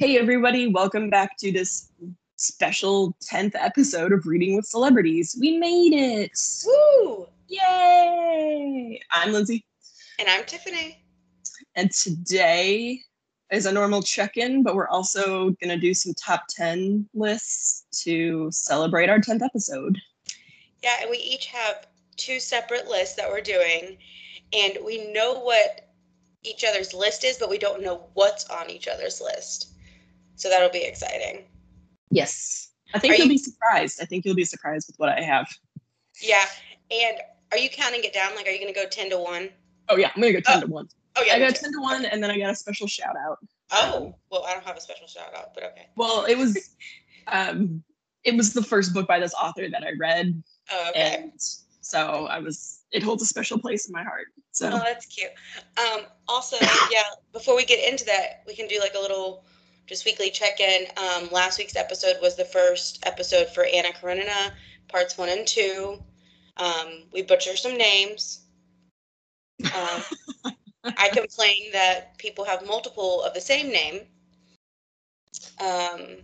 Hey, everybody, welcome back to this special 10th episode of Reading with Celebrities. We made it! Woo! Yay! I'm Lindsay, And I'm Tiffany. and today is a normal check in, but we're also going to do some top 10 lists to celebrate our 10th episode. Yeah, and we each have two separate lists that we're doing, and we know what each other's list is, but we don't know what's on each other's list. So that'll be exciting. Yes. I think Are you'll you- be surprised. I think you'll be surprised with what I have. Yeah, and are you counting it down? Like, are you going to go 10 to 1? Oh, yeah, I'm going to go 10 Oh, to 1. Oh, yeah. I got too. 10 to 1, and then I got a special shout out. Oh, well, I don't have a special shout out, but okay. Well, it was um it was the first book by this author that I read Oh, okay. and so I was it holds a special place in my heart. So Oh, that's cute. Um, also, yeah, before we get into that, we can do like a little just weekly check-in. Um, last week's episode was the first episode for Anna Karenina, parts one and two. Um, we butcher some names. Um, I complain that people have multiple of the same name. Um,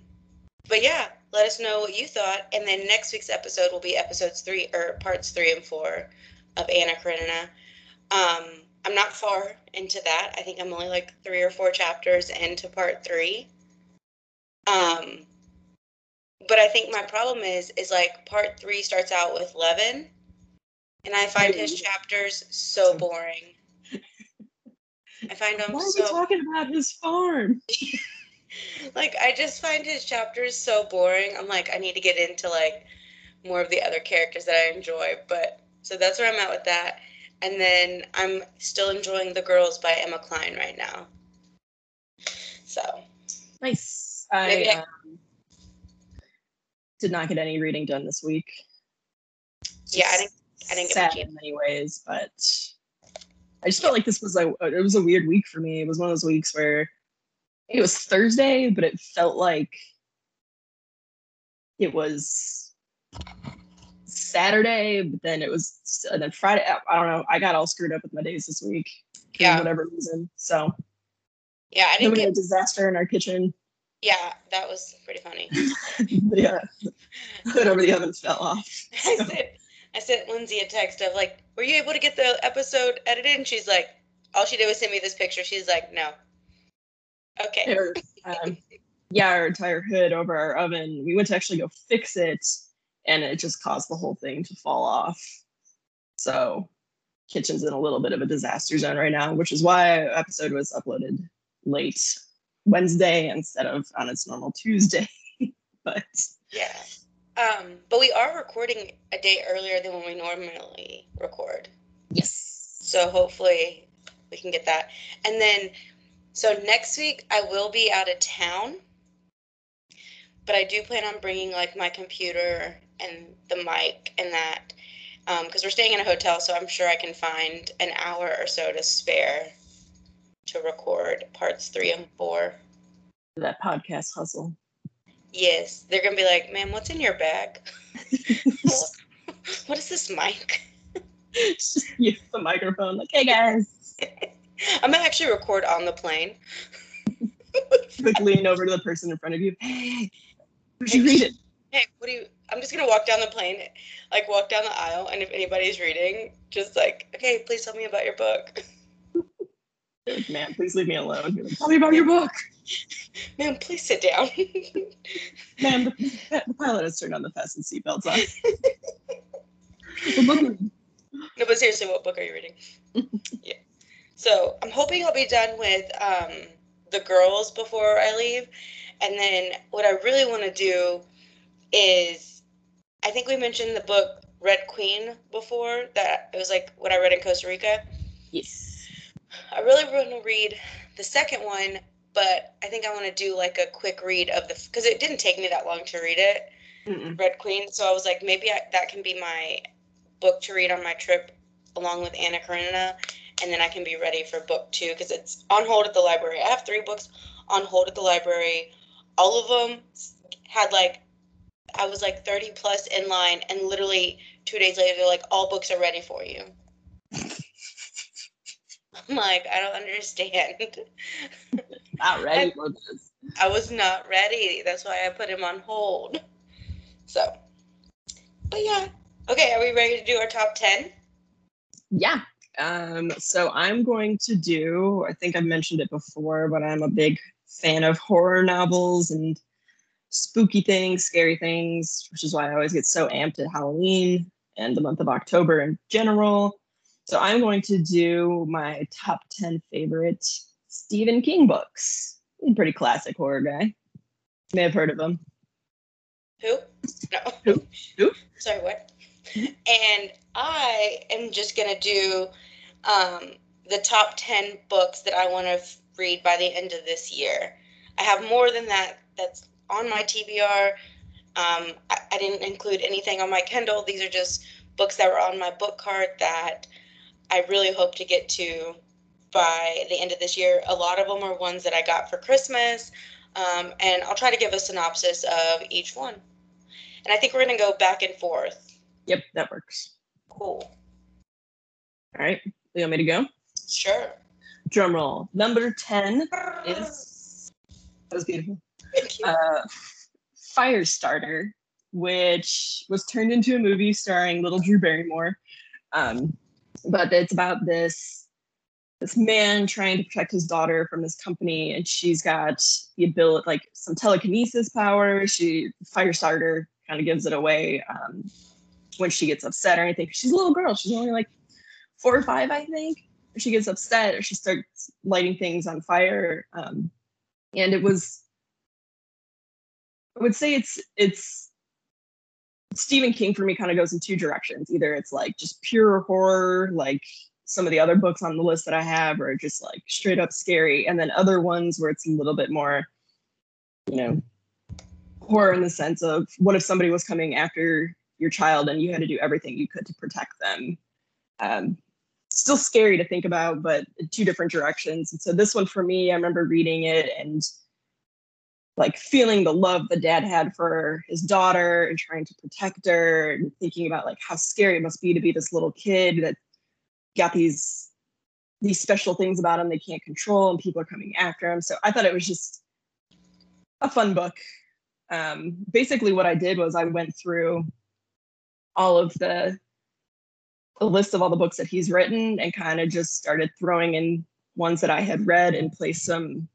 but yeah, let us know what you thought. And then next week's episode will be episodes three or parts three and four of Anna Karenina. Um, I'm not far into that. I think I'm only like three or four chapters into part three. Um, but I think my problem is is like part three starts out with Levin, and I find his chapters so boring. I find them why are we so talking about his farm? like I just find his chapters so boring. I'm like I need to get into like more of the other characters that I enjoy, but so that's where I'm at with that. And then I'm still enjoying The Girls by Emma Cline right now. So, Nice. I um, did not get any reading done this week. Yeah, I didn't- I didn't get sad in many ways, but I just felt like this was a it was a weird week for me. It was one of those weeks where it was Thursday, but it felt like it was Saturday, but then it was and then Friday. I- don't know. I got all screwed up with my days this week for Yeah. whatever reason. So yeah, I didn't we had a disaster in our kitchen. Yeah, that was pretty funny. yeah, hood over the oven fell off. I said I sent Lindsay a text of like, "Were you able to get the episode edited?" And she's like, "All she did was send me this picture." She's like, "No." Okay. Or, um, yeah, our entire hood over our oven. We went to actually go fix it, and it just caused the whole thing to fall off. So, kitchen's in a little bit of a disaster zone right now, which is why episode was uploaded late Wednesday instead of on its normal Tuesday. but Yeah. Um, but we are recording a day earlier than when we normally record. yes, So hopefully we can get that. And then, so next week I will be out of town, but I do plan on bringing like my computer and the mic and that because we're staying in a hotel, so I'm sure I can find an hour or so to spare to record parts three and four. that podcast hustle. Yes, they're gonna be like, "Man, what's in your bag? what is this mic?" It's just use the microphone, like, hey guys. I'm gonna actually record on the plane. Like lean over to the person in front of you. Hey, we should read it. Hey, what do you? I'm just gonna walk down the plane, like walk down the aisle, and if anybody's reading, just like, okay, please tell me about your book. Like, man, please leave me alone. You're like, Tell me about your book. Man, please sit down. Man, the, the pilot has turned on the fasten seatbelts on. The book no, but seriously, what book are you reading? yeah. So I'm hoping I'll be done with um, the girls before I leave, and then what I really want to do is, I think we mentioned the book Red Queen before. That it was like what I read in Costa Rica. yes. I really want to read the second one, but I think I want to do like a quick read of the because it didn't take me that long to read it, Mm-mm. Red Queen. So I was like, maybe I, that can be my book to read on my trip, along with Anna Karenina, and then I can be ready for book two because it's on hold at the library. I have three books on hold at the library. All of them had like, I was like thirty plus in line, and literally two days later, they're like, all books are ready for you. I'm like, I don't understand. Not ready for this. I was not ready. That's why I put him on hold. So, but yeah. Okay, are we ready to do our top 10? Yeah. Um, so I'm going to do, I think I've mentioned it before, but I'm a big fan of horror novels and spooky things, scary things, which is why I always get so amped at Halloween and the month of October in general. So I'm going to do my top 10 favorite Stephen King books. Pretty classic horror guy. You may have heard of him. Who? No. Who? Who? Sorry, what? And I am just going to do um, the top 10 books that I want to f- read by the end of this year. I have more than that that's on my TBR. Um, I, I didn't include anything on my Kindle. These are just books that were on my book card that I really hope to get to by the end of this year. A lot of them are ones that I got for Christmas. Um, and I'll try to give a synopsis of each one. And I think we're going to go back and forth. Yep, that works. Cool. All right. You want me to go? Sure. Drum roll. Number 10 is that was beautiful. Thank you. Uh, Firestarter, which was turned into a movie starring little Drew Barrymore. Um, but it's about this this man trying to protect his daughter from this company, and she's got the ability, like some telekinesis power. She Firestarter kind of gives it away um, when she gets upset or anything. She's a little girl. She's only like four or five, I think. She gets upset or she starts lighting things on fire. Um, and it was I would say it's it's Stephen King for me kind of goes in two directions. Either it's like just pure horror, like some of the other books on the list that I have, or just like straight up scary, and then other ones where it's a little bit more, you know, horror in the sense of what if somebody was coming after your child and you had to do everything you could to protect them. Um, still scary to think about, but two different directions. And so this one for me, I remember reading it and like feeling the love the dad had for his daughter and trying to protect her and thinking about like how scary it must be to be this little kid that got these these special things about him they can't control and people are coming after him. So i thought it was just a fun book. Um, basically what i did was i went through all of the the list of all the books that he's written and kind of just started throwing in ones that i had read and placed some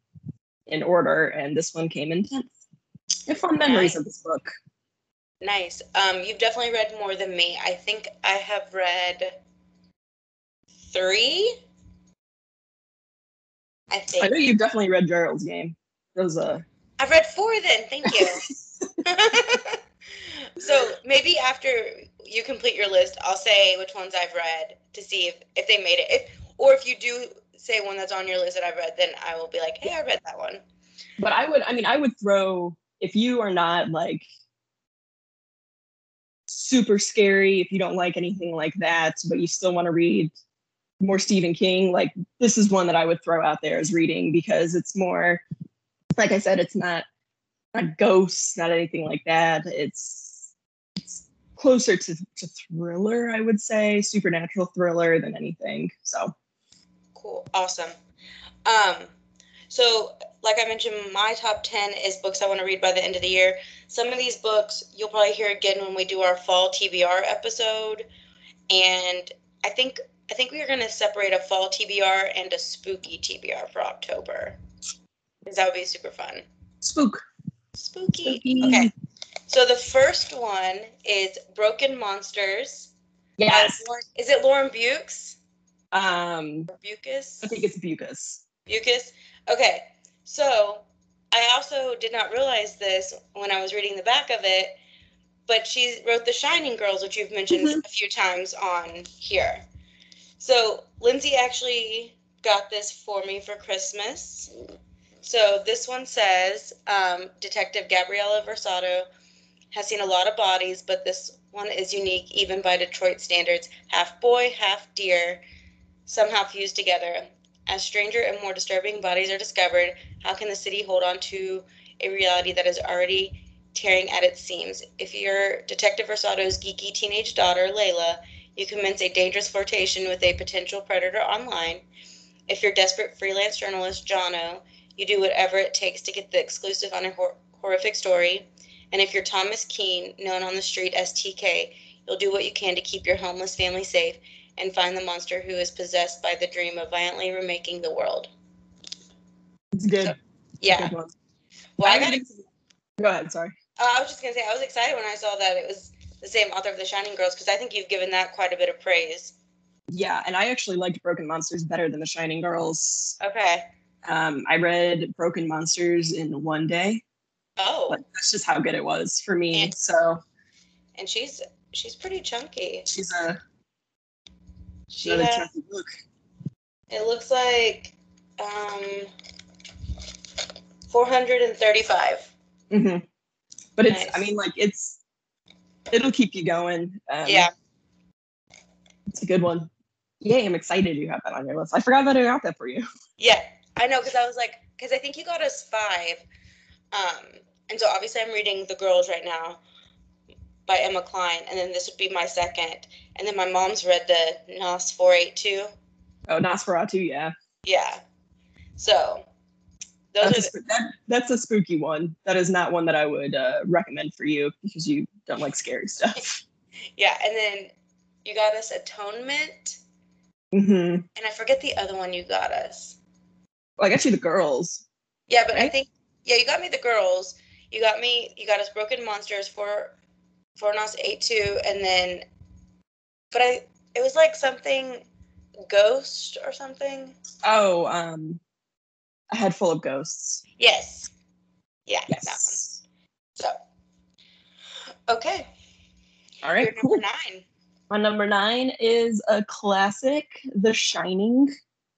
in order, and this one came in 10th. I have fond memories Nice. of this book. Nice. Um, you've definitely read more than me. I think I have read three. I think. I know you've definitely read Gerald's Game. Was a I've read four then. Thank you. so maybe after you complete your list, I'll say which ones I've read to see if, if they made it. If or if you do say one that's on your list that I've read, then I will be like, hey, I read that one. but I would I mean I would throw if you are not like super scary, if you don't like anything like that, but you still want to read more Stephen King, like this is one that I would throw out there as reading because it's more like I said, it's not not ghosts, not anything like that. It's it's closer to, to thriller, I would say, supernatural thriller than anything. So Cool. Awesome. Um, so like I mentioned, my top 10 is books I want to read by the end of the year. Some of these books you'll probably hear again when we do our fall TBR episode. And I think I think we are going to separate a fall TBR and a spooky TBR for October. Because that would be super fun. spook. Spooky. Spooky. Okay. So the first one is Broken Monsters. Yes. Lauren- Is it Lauren Bukes? Um Bukes? I think it's Bucus. Bucus? Okay, so I also did not realize this when I was reading the back of it, but she wrote The Shining Girls, which you've mentioned Mhm. a few times on here. So Lindsay actually got this for me for Christmas. So this one says um, Detective Gabriella Versado has seen a lot of bodies, but this one is unique even by Detroit standards. Half boy, half deer, somehow fused together. As stranger and more disturbing bodies are discovered, how can the city hold on to a reality that is already tearing at its seams? If you're Detective Versado's geeky teenage daughter, Layla, you commence a dangerous flirtation with a potential predator online. If you're desperate freelance journalist, Jono, You do whatever it takes to get the exclusive on a hor- horrific story. And if you're Thomas Keene, known on the street as TK, you'll do what you can to keep your homeless family safe and find the monster who is possessed by the dream of violently remaking the world. It's good. So- Yeah. Good. Well, I got Go ahead. Sorry. Uh, I was just gonna say I was excited when I saw that it was the same author of The Shining Girls because I think you've given that quite a bit of praise. Yeah, and I actually liked Broken Monsters better than The Shining Girls. Okay. Um, I read Broken Monsters in one day, Oh, that's just how good it was for me. And- So and she's she's pretty chunky. she's a She has, book. it looks like um 435. hmm But it's, I mean, like it's, it'll keep you going. Um, Yeah. it's a good one. Yay! I'm excited you have that on your list. I forgot that I got that for you. Yeah, I know because I was like, because I think you got us five, um, and so obviously I'm reading The Girls right now by Emma Cline, and then this would be my second, and then my mom's read the Nos 482. Oh, Nosferatu, yeah. Yeah, so those That's are a, that, that's a spooky one. That is not one that I would uh, recommend for you because you don't like scary stuff. yeah, and then you got us Atonement, Mm-hmm. and I forget the other one you got us. Well, I got you the girls. Yeah, but I think yeah, you got me the girls. You got me. You got us Broken Monsters for for Nos eight two, and then, but I it was like something ghost or something. Oh, um, a head full of ghosts. Yes. Yeah, that one. Yes. So. Okay. All right. Your number Cool. nine. My number nine is a classic, The Shining.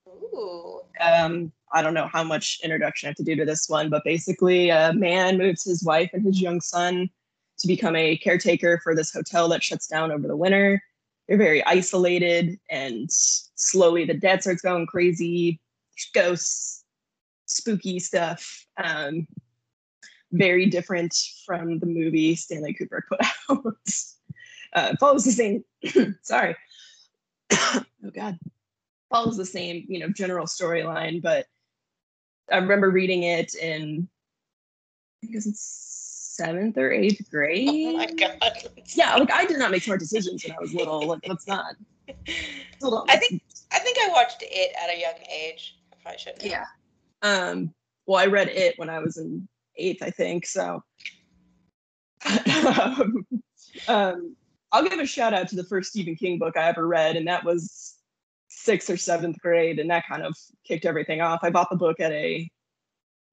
Ooh. um, I don't know how much introduction I have to do to this one, but basically, a man moves his wife and his young son to become a caretaker for this hotel that shuts down over the winter. They're very isolated, and slowly the dad starts going crazy. Ghosts, spooky stuff. Um, very different from the movie Stanley Kubrick put out. uh, follows the same. sorry. oh God follows the same, you know, general storyline, but I remember reading it in I think it was in seventh or eighth grade. Oh my god. Yeah, like I did not make smart decisions when I was little. Like let's not. Hold on. I think I think I watched it at a young age. I probably shouldn't. yeah. Um well I read it when I was in eighth, I think. So um I'll give a shout out to the first Stephen King book I ever read, and that was sixth or seventh grade, and that kind of kicked everything off. I bought the book at a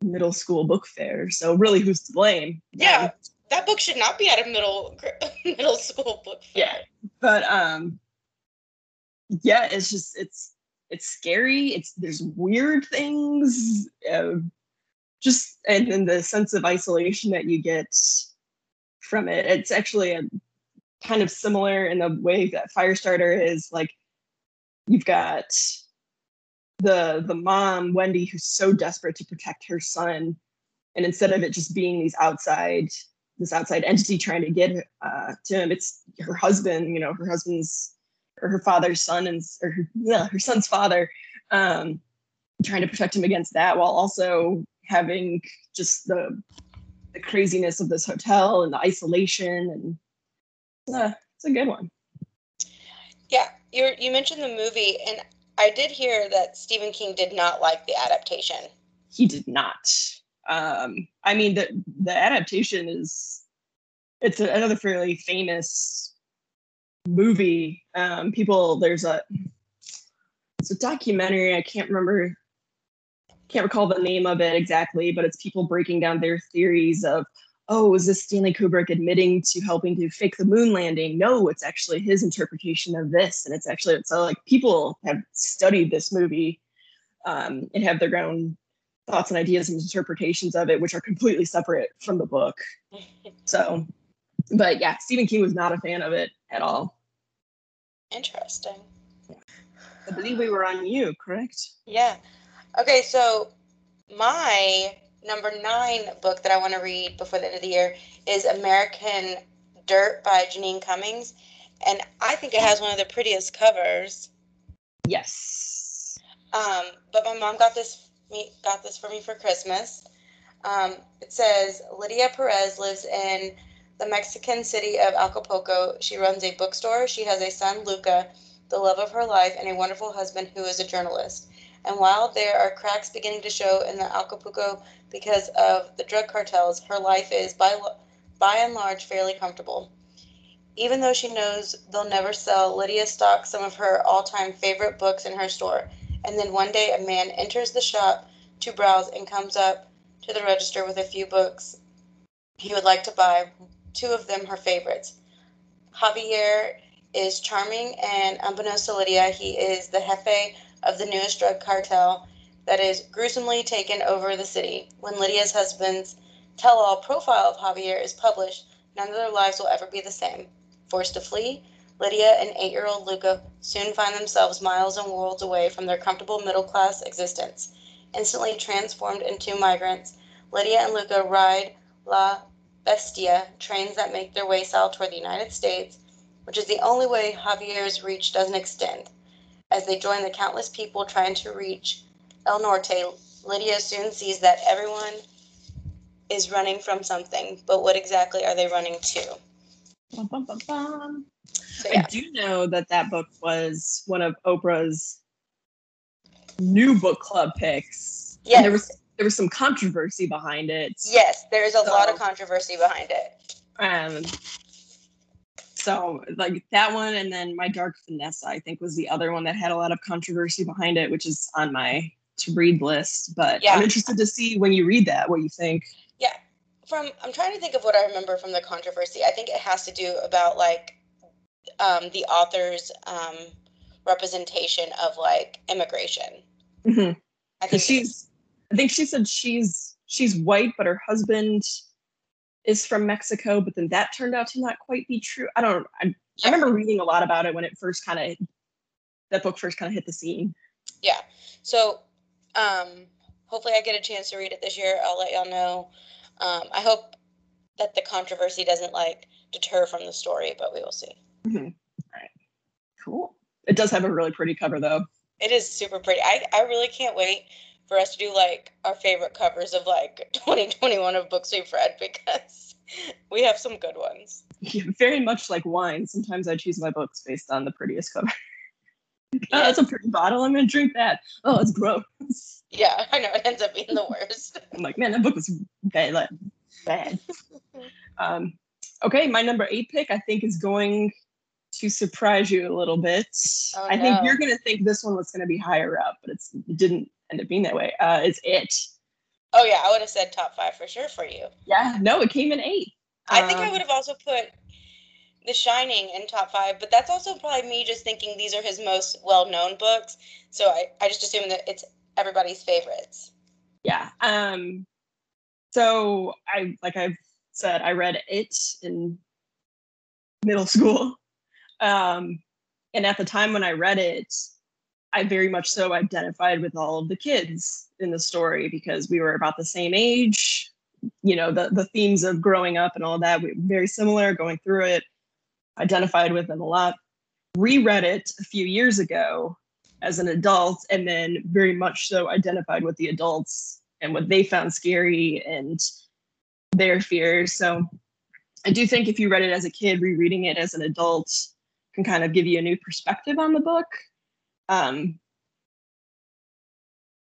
middle school book fair, so really, who's to blame? Yeah. Um, That book should not be at a middle middle school book fair. Yeah. but um, yeah, it's just it's it's scary. It's there's weird things, uh, just and then the sense of isolation that you get from it. It's actually a kind of similar in the way that Firestarter is like you've got the the mom Wendy who's so desperate to protect her son, and instead of it just being these outside this outside entity trying to get uh, to him, it's her husband. You know, her husband's or her father's son and or her, yeah, her son's father, um, trying to protect him against that while also having just the the craziness of this hotel and the isolation and uh, it's a good one. Yeah, you you mentioned the movie, and I did hear that Stephen King did not like the adaptation. he did not. Um, I mean, the the adaptation is it's a, another fairly famous movie. Um, people, there's a it's a documentary. I can't remember, can't recall the name of it exactly, but it's people breaking down their theories of, oh, is this Stanley Kubrick admitting to helping to fake the moon landing? No, it's actually his interpretation of this, and it's actually so like people have studied this movie um, and have their own thoughts and ideas and interpretations of it, which are completely separate from the book. So, but yeah, Stephen King was not a fan of it at all. Interesting. I believe we were on you, correct? Yeah. Okay, so my number nine book that I want to read before the end of the year is American Dirt by Jeanine Cummins. And I think it has one of the prettiest covers. Yes. Um, but my mom got this me got this for me for Christmas. Um, it says Lydia Perez lives in the Mexican city of Acapulco. She runs a bookstore. She has a son, Luca, the love of her life, and a wonderful husband who is a journalist. And while there are cracks beginning to show in the Acapulco because of the drug cartels, her life is by by and large fairly comfortable. Even though she knows they'll never sell, Lydia stocks some of her all-time favorite books in her store. And then one day a man enters the shop to browse and comes up to the register with a few books he would like to buy, two of them her favorites. Javier is charming, and unbeknownst to Lydia, he is the jefe of the newest drug cartel that is gruesomely taken over the city. When Lydia's husband's tell all profile of Javier is published, none of their lives will ever be the same. Forced to flee, Lydia and eight year old Luca soon find themselves miles and worlds away from their comfortable middle class existence. Instantly transformed into migrants, Lydia and Luca ride La Bestia, trains that make their way south toward the United States, which is the only way Javier's reach doesn't extend. As they join the countless people trying to reach El Norte, Lydia soon sees that everyone is running from something, but what exactly are they running to? Bum, bum, bum. So, I do know that that book was one of Oprah's new book club picks. And Yes. there was there was some controversy behind it. Yes, there is a lot of controversy behind it. Um, so like that one, and then My Dark Vanessa, I think, was the other one that had a lot of controversy behind it, which is on my to read list. But Yeah. I'm interested to see when you read that what you think. Yeah, from I'm trying to think of what I remember from the controversy. I think it has to do about like um, the author's um, representation of like immigration. Mhm. I think she's, I think she said she's she's white, but her husband is from Mexico. But then that turned out to not quite be true. I don't. I, I remember reading a lot about it when it first kind of that book first kind of hit the scene. Yeah. So, um, hopefully, I get a chance to read it this year. I'll let y'all know. Um, I hope that the controversy doesn't like deter from the story, but we will see. Mm-hmm. All right, cool. It does have a really pretty cover though. It is super pretty. I, I really can't wait for us to do like our favorite covers of like 2021 of books we've read because we have some good ones. Yeah, very much like wine. Sometimes I choose my books based on the prettiest cover. oh, that's a pretty bottle. I'm gonna drink that. Oh, it's gross. Yeah, I know it ends up being the worst. I'm like, man, that book was bad. Like, bad. Um, okay, my number eight pick I think is going to surprise you a little bit. Oh, I think you're gonna think this one was gonna be higher up, but it's it didn't end up being that way. Uh, it's it. Oh yeah, I would have said top five for sure for you. Yeah, no, it came in eight. I think I Um, would have also put The Shining in top five, but that's also probably me just thinking these are his most well-known books. So I, I just assume that it's everybody's favorites. yeah um so i like i've said i read it in middle school um and at the time when i read it i very much so identified with all of the kids in the story because we were about the same age you know the the themes of growing up and all that we were very similar going through it identified with them a lot. Reread it a few years ago as an adult and then very much so identified with the adults and what they found scary and their fears. So i do think if you read it as a kid rereading it as an adult can kind of give you a new perspective on the book um,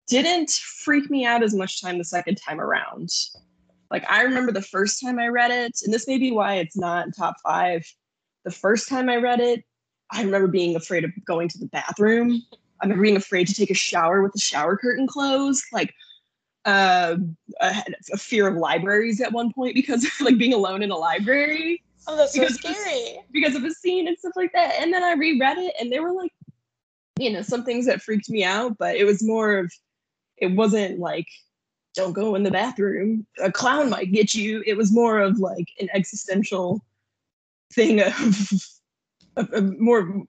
didn't freak me out as much time the second time around like i remember the first time i read it and this may be why it's not top five the first time i read it I remember being afraid of going to the bathroom. I remember being afraid to take a shower with the shower curtain closed. Like, uh, I had a fear of libraries at one point because of like being alone in a library Oh, that's so Because it's- scary. because of a scene and stuff like that. And then I reread it, and there were like, you know, some things that freaked me out, but it was more of, it wasn't like, don't go in the bathroom. A clown might get you. It was more of like an existential thing of, of, of more,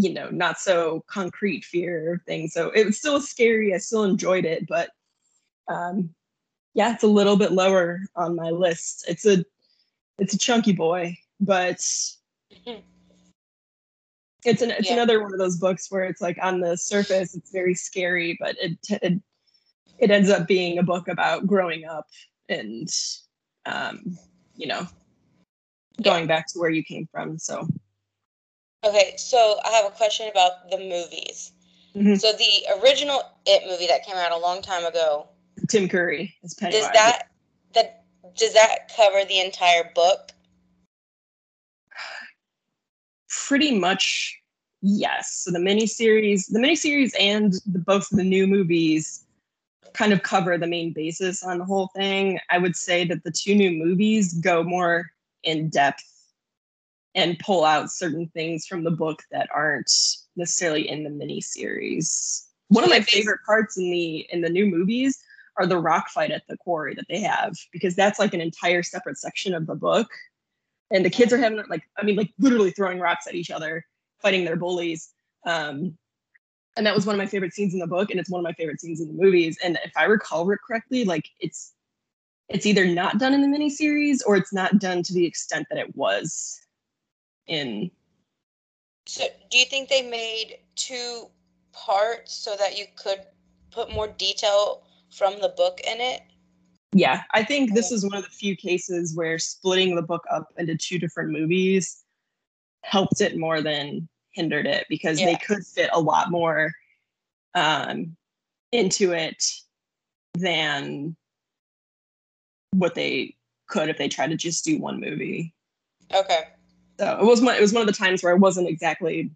you know, not so concrete fear thing. So it was still scary. I still enjoyed it, but um, yeah, it's a little bit lower on my list. It's a it's a chunky boy, but it's an it's Yeah. another one of those books where it's like on the surface it's very scary, but it, it it ends up being a book about growing up and um, you know going back to where you came from. So Okay, so I have a question about the movies. Mhm. So the original It movie that came out a long time ago, Tim Curry is Pennywise. does that that does that cover the entire book? Pretty much yes. So the miniseries, the miniseries and the, both the new movies kind of cover the main basis on the whole thing. I would say that the two new movies go more in depth and pull out certain things from the book that aren't necessarily in the miniseries. One of my favorite parts in the in the new movies are the rock fight at the quarry that they have because that's like an entire separate section of the book and the kids are having like i mean like literally throwing rocks at each other fighting their bullies um and that was one of my favorite scenes in the book and it's one of my favorite scenes in the movies and if i recall correctly like it's it's either not done in the miniseries or it's not done to the extent that it was in So do you think they made two parts so that you could put more detail from the book in it? Yeah i think this is one of the few cases where splitting the book up into two different movies helped it more than hindered it because they could fit a lot more um, into it than what they could if they tried to just do one movie. Okay. so it was one it was one of the times where i wasn't exactly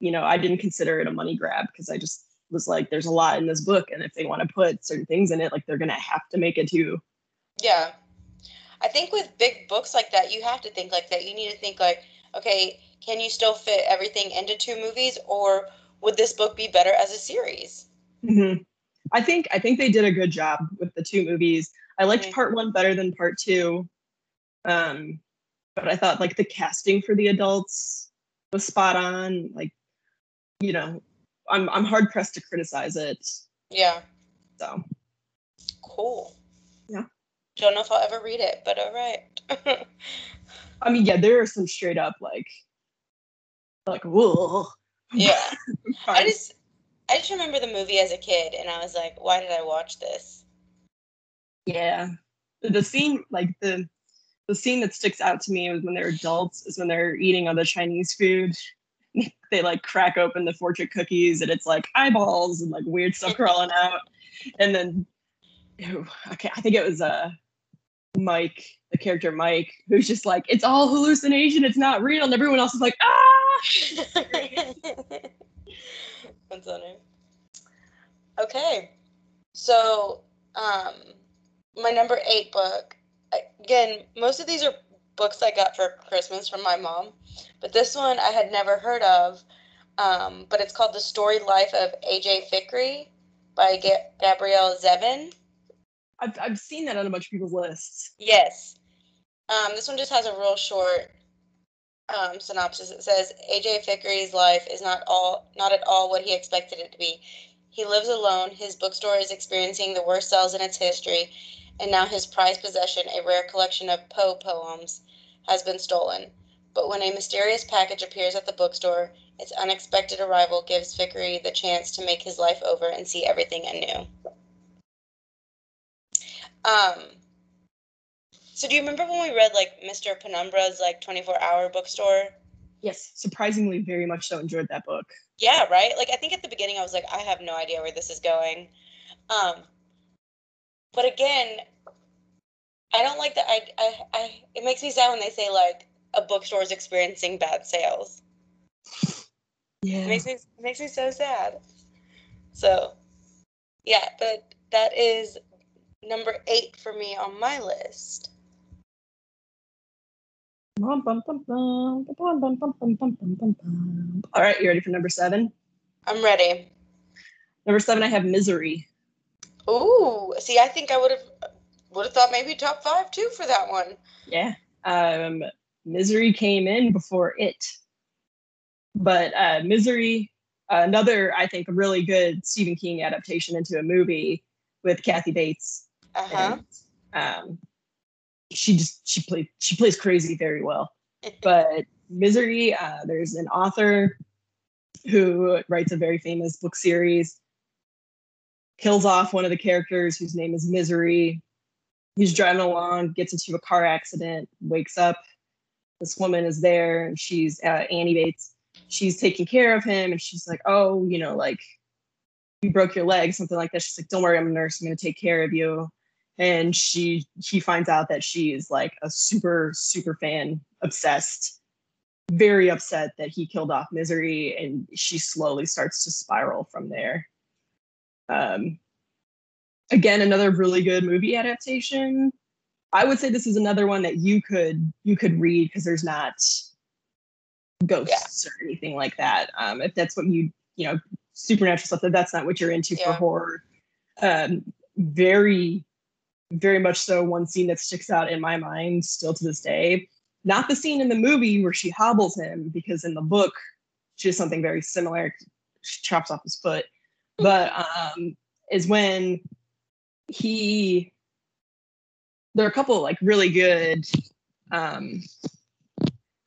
you know i didn't consider it a money grab because i just was like there's a lot in this book and if they want to put certain things in it like they're gonna have to make it two Yeah. I think with big books like that, you have to think like that. You need to think like, okay, can you still fit everything into two movies or would this book be better as a series? Mhm. I think I think they did a good job with the two movies. I liked Mhm. part one better than part two, um, but I thought like the casting for the adults was spot on. Like, you know, I'm I'm hard pressed to criticize it. Yeah. So Cool. Yeah. Don't know if I'll ever read it, but all right. I mean, yeah, there are some straight up like, like whoa. yeah. I just I just remember the movie as a kid and I was like, why did I watch this? Yeah. The- scene, like the the scene that sticks out to me was when they're adults, is when they're eating all the Chinese food. they like crack open the fortune cookies and it's like eyeballs and like weird stuff crawling out. And then ew, okay, I think it was uh Mike, the character Mike, who's just like, it's all hallucination, it's not real. And everyone else is like, ah That's funny. Okay. So, um, my number eight book. Again, most of these are books I got for Christmas from my mom, but this one I had never heard of. Um, but it's called The Story Life of A.J. Fikry by Ga- Gabrielle Zevin. I've I've seen that on a bunch of people's lists. Yes. Um, this one just has a real short um, synopsis. It says AJ Fikry's life is not all not at all what he expected it to be. He lives alone. His bookstore is experiencing the worst sales in its history, and now his prized possession, a rare collection of Poe poems, has been stolen. But when a mysterious package appears at the bookstore, its unexpected arrival gives Fikry the chance to make his life over and see everything anew. Um, so do you remember when we read like Mr. Penumbra's like 24 hour bookstore? Yes, surprisingly, very much so enjoyed that book. Yeah, right? Like I think at the beginning I was like, I have no idea where this is going. Um but again, I don't like that. I, I, I, it makes me sad when they say like a bookstore is experiencing bad sales. Yeah, it makes me it makes me so sad. So, yeah, but that is number eight for me on my list. All right, you ready for number seven? I'm ready. Number seven, I have Misery. Ooh, see, I think I would have would have thought maybe top five too for that one. Yeah. Um, Misery came in before it. But uh, Misery, another, I think, really good Stephen King adaptation into a movie with Kathy Bates. Uh huh. Um, she just she played she plays crazy very well. But Misery, uh, there's an author who writes a very famous book series kills off one of the characters whose name is Misery. He's driving along, gets into a car accident, wakes up. This woman is there, and she's uh, Annie Bates. She's taking care of him, and she's like, "Oh, you know, like you broke your leg, something like that." She's like, "Don't worry, I'm a nurse. I'm going to take care of you." And she he finds out that she is like a super super fan, obsessed, very upset that he killed off Misery, and she slowly starts to spiral from there. Um, again, another really good movie adaptation. I would say this is another one that you could you could read because there's not ghosts yeah. or anything like that. Um, if that's what you you know supernatural stuff, that that's not what you're into yeah. for horror. Um, very, very much so. One scene that sticks out in my mind still to this day. Not the scene in the movie where she hobbles him, because in the book she does something very similar. She chops off his foot but um, is when he there are a couple like really good um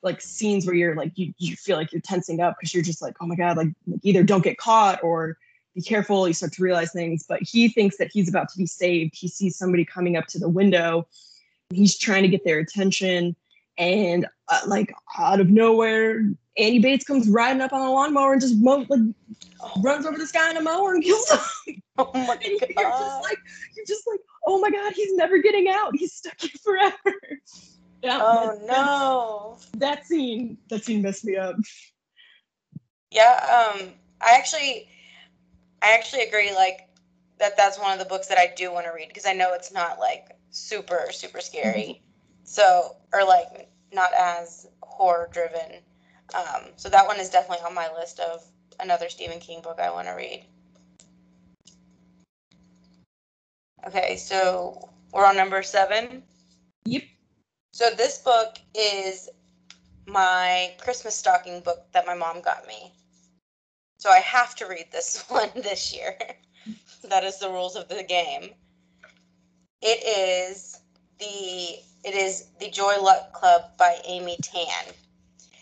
like scenes where you're like you, you feel like you're tensing up because you're just like oh my god like, like either don't get caught or be careful you start to realize things. But he thinks that he's about to be saved. He sees somebody coming up to the window. He's trying to get their attention and uh, like out of nowhere Annie Bates comes riding up on a lawnmower and just mow, like runs over this guy in a mower and kills him. Oh my god! You're just like you're just like oh my god, he's never getting out. He's stuck here forever. Yeah. Oh that, no. That scene, that scene messed me up. Yeah. Um. I actually, I actually agree. Like that. That's one of the books that I do want to read because I know it's not like super super scary. so or like not as horror driven um, so that one is definitely on my list of another Stephen King book I want to read. Okay, so we're on number seven. Yep. So this book is my Christmas stocking book that my mom got me. So I have to read this one this year. that is the rules of the game. It is the it is the Joy Luck Club by Amy Tan.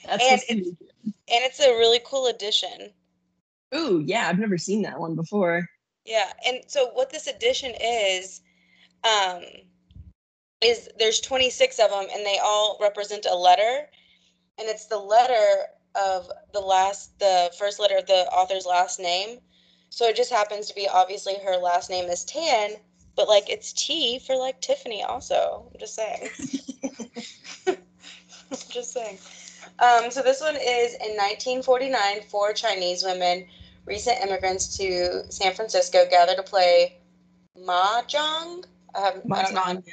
That's and it's, and it's a really cool edition. Ooh, yeah, I've never seen that one before. Yeah, and so what this edition is, um, is there's 26 of them, and they all represent a letter, and it's the letter of the last, the first letter of the author's last name. So it just happens to be obviously her last name is Tan, but like it's T for like Tiffany also. I'm just saying. just saying. Um, so this one is in 1949, four Chinese women, recent immigrants to San Francisco, gather to play mahjong. I have mahjong. I don't know.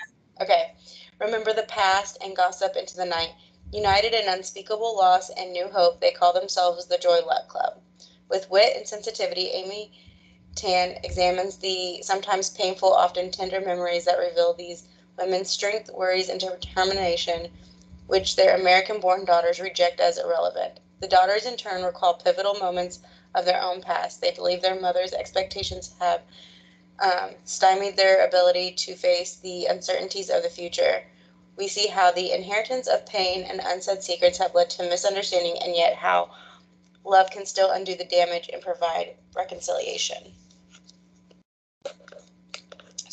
Okay. Remember the past and gossip into the night. United in unspeakable loss and new hope, they call themselves the Joy Luck Club. With wit and sensitivity, Amy Tan examines the sometimes painful, often tender memories that reveal these women's strength, worries, and determination which their American born daughters reject as irrelevant. The daughters, in turn, recall pivotal moments of their own past. They believe their mother's expectations have um, stymied their ability to face the uncertainties of the future. We see how the inheritance of pain and unsaid secrets have led to misunderstanding, and yet how love can still undo the damage and provide reconciliation.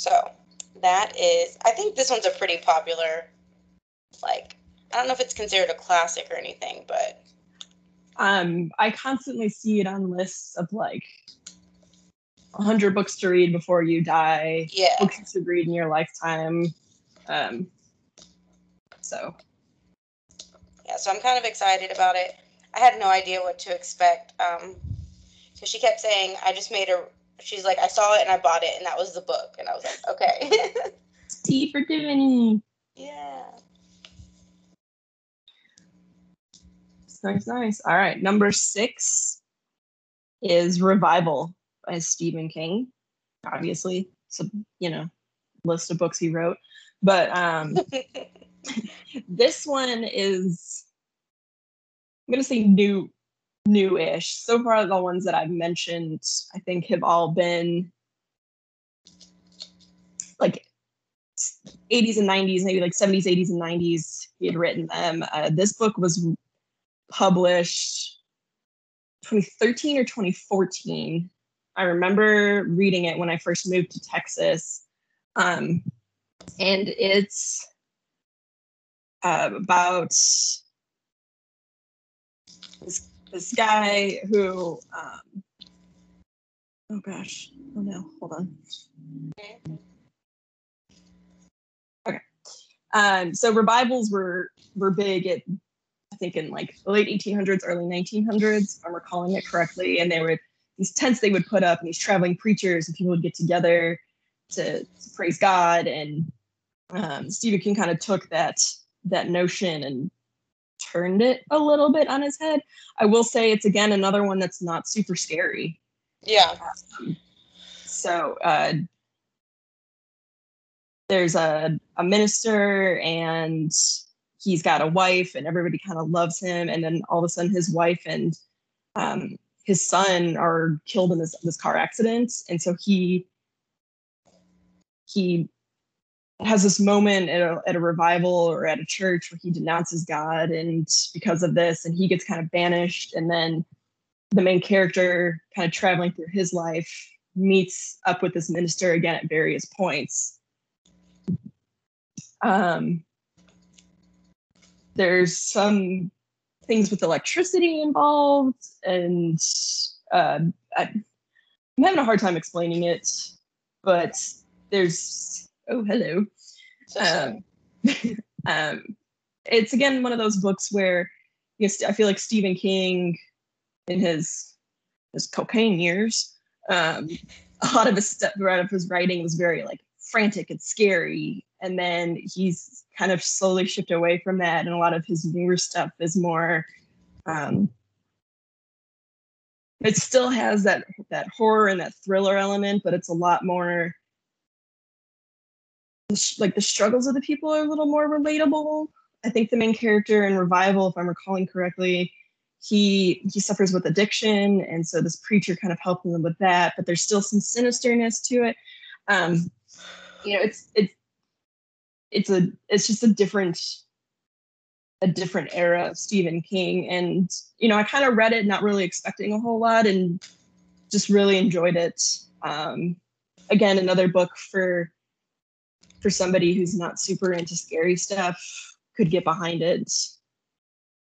So, that is, I think this one's a pretty popular, like, I don't know if it's considered a classic or anything, but um, I constantly see it on lists of like 100 books to read before you die. Yeah. Books to read in your lifetime. Um, so. Yeah, so I'm kind of excited about it. I had no idea what to expect. Um, so she kept saying, I just made a, she's like, I saw it and I bought it, and that was the book. And I was like, okay. T for Tiffany. Yeah. nice, nice. All right, number six is Revival by Stephen King. Obviously, so you know, list of books he wrote, but um, this one is I'm gonna say new, new-ish. So far, the ones that I've mentioned, I think, have all been like 80s and 90s, maybe like 70s, 80s, and 90s. He had written them. Uh, this book was published 2013 or 2014. I remember reading it when I first moved to Texas. Um, and it's uh, about this, guy who, um, oh gosh, oh no, hold on. Okay. Um, so revivals were were big at I think in like the late 1800s, early 1900s, if I'm recalling it correctly. And they were these tents they would put up, and these traveling preachers and people would get together to, to praise God. And um, Stephen King kind of took that that notion and turned it a little bit on his head. I will say it's again another one that's not super scary. Yeah. Um, so uh, there's a, a minister and he's got a wife and everybody kind of loves him and then all of a sudden his wife and um, his son are killed in this this car accident and so he he has this moment at a, at a revival or at a church where he denounces God and because of this and he gets kind of banished. And then the main character kind of traveling through his life meets up with this minister again at various points. Um, there's some things with electricity involved, and uh, I, I'm having a hard time explaining it, but there's oh hello. Um, um, it's again one of those books where yes, I feel like Stephen King, in his his cocaine years, um, a lot of his stuff, a lot of his writing was very like frantic and scary, and then he's kind of slowly shifted away from that and a lot of his newer stuff is more um it still has that that horror and that thriller element but it's a lot more like the struggles of the people are a little more relatable i think the main character in revival if i'm recalling correctly he he suffers with addiction and so this preacher kind of helping him with that but there's still some sinisterness to it um you know it's it's it's a it's just a different a different era of Stephen King. And, you know, I kind of read it not really expecting a whole lot and just really enjoyed it. Um, again, another book for for somebody who's not super into scary stuff could get behind it.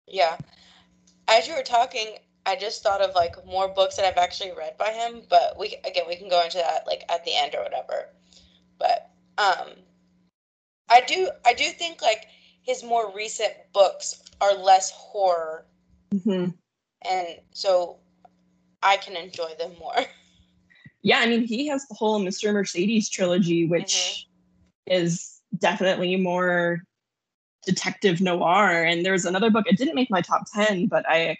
Yeah. As you were talking, I just thought of like more books that I've actually read by him, but we again we can go into that like at the end or whatever. But um I do I do think like his more recent books are less horror, mm-hmm. and so I can enjoy them more. Yeah, I mean he has the whole Mr. Mercedes trilogy, which mm-hmm. Is definitely more detective noir. And there's another book. It didn't make my top ten, but I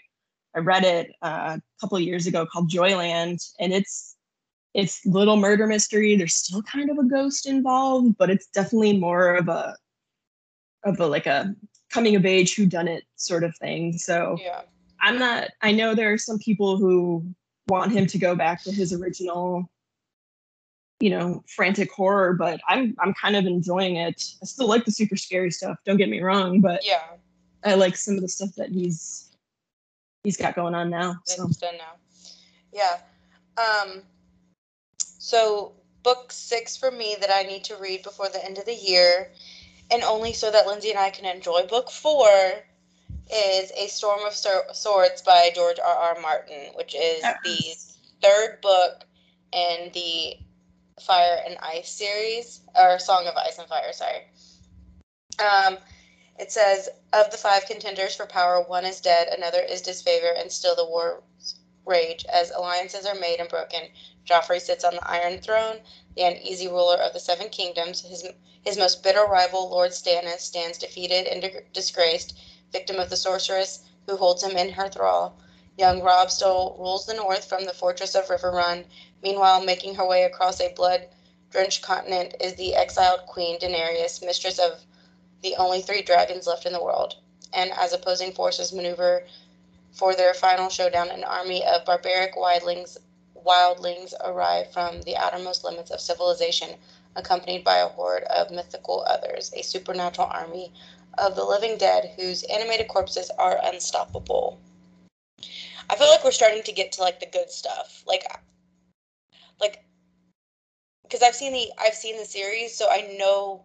I read it uh, a couple years ago called Joyland, and it's it's little murder mystery. There's still kind of a ghost involved, but it's definitely more of a of a like a coming of age who done it sort of thing. So yeah. I'm not I know there are some people who want him to go back to his original you know frantic horror but i'm i'm kind of enjoying it i still like the super scary stuff don't get me wrong but yeah i like some of the stuff that he's he's got going on now so. done now yeah um so, book six for me that I need to read before the end of the year, and only so that Lindsay and I can enjoy book four, is A Storm of Swords by George R. R. Martin, which is the third book in the Fire and Ice series, or Song of Ice and Fire, sorry. Um, it says, Of the five contenders for power, one is dead, another is disfavor, and still the wars rage as alliances are made and broken. Joffrey sits on the Iron Throne, the uneasy ruler of the Seven Kingdoms. His, his most bitter rival, Lord Stannis, stands defeated and disgraced, victim of the sorceress who holds him in her thrall. Young Robb still rules the north from the fortress of Riverrun. Meanwhile, making her way across a blood drenched continent is the exiled queen Daenerys, mistress of the only three dragons left in the world. And as opposing forces maneuver for their final showdown, an army of barbaric wildlings wildlings arrive from the outermost limits of civilization, accompanied by a horde of mythical others, a supernatural army of the living dead whose animated corpses are unstoppable. I feel like we're starting to get to like the good stuff. Like like because I've seen the I've seen the series, so I know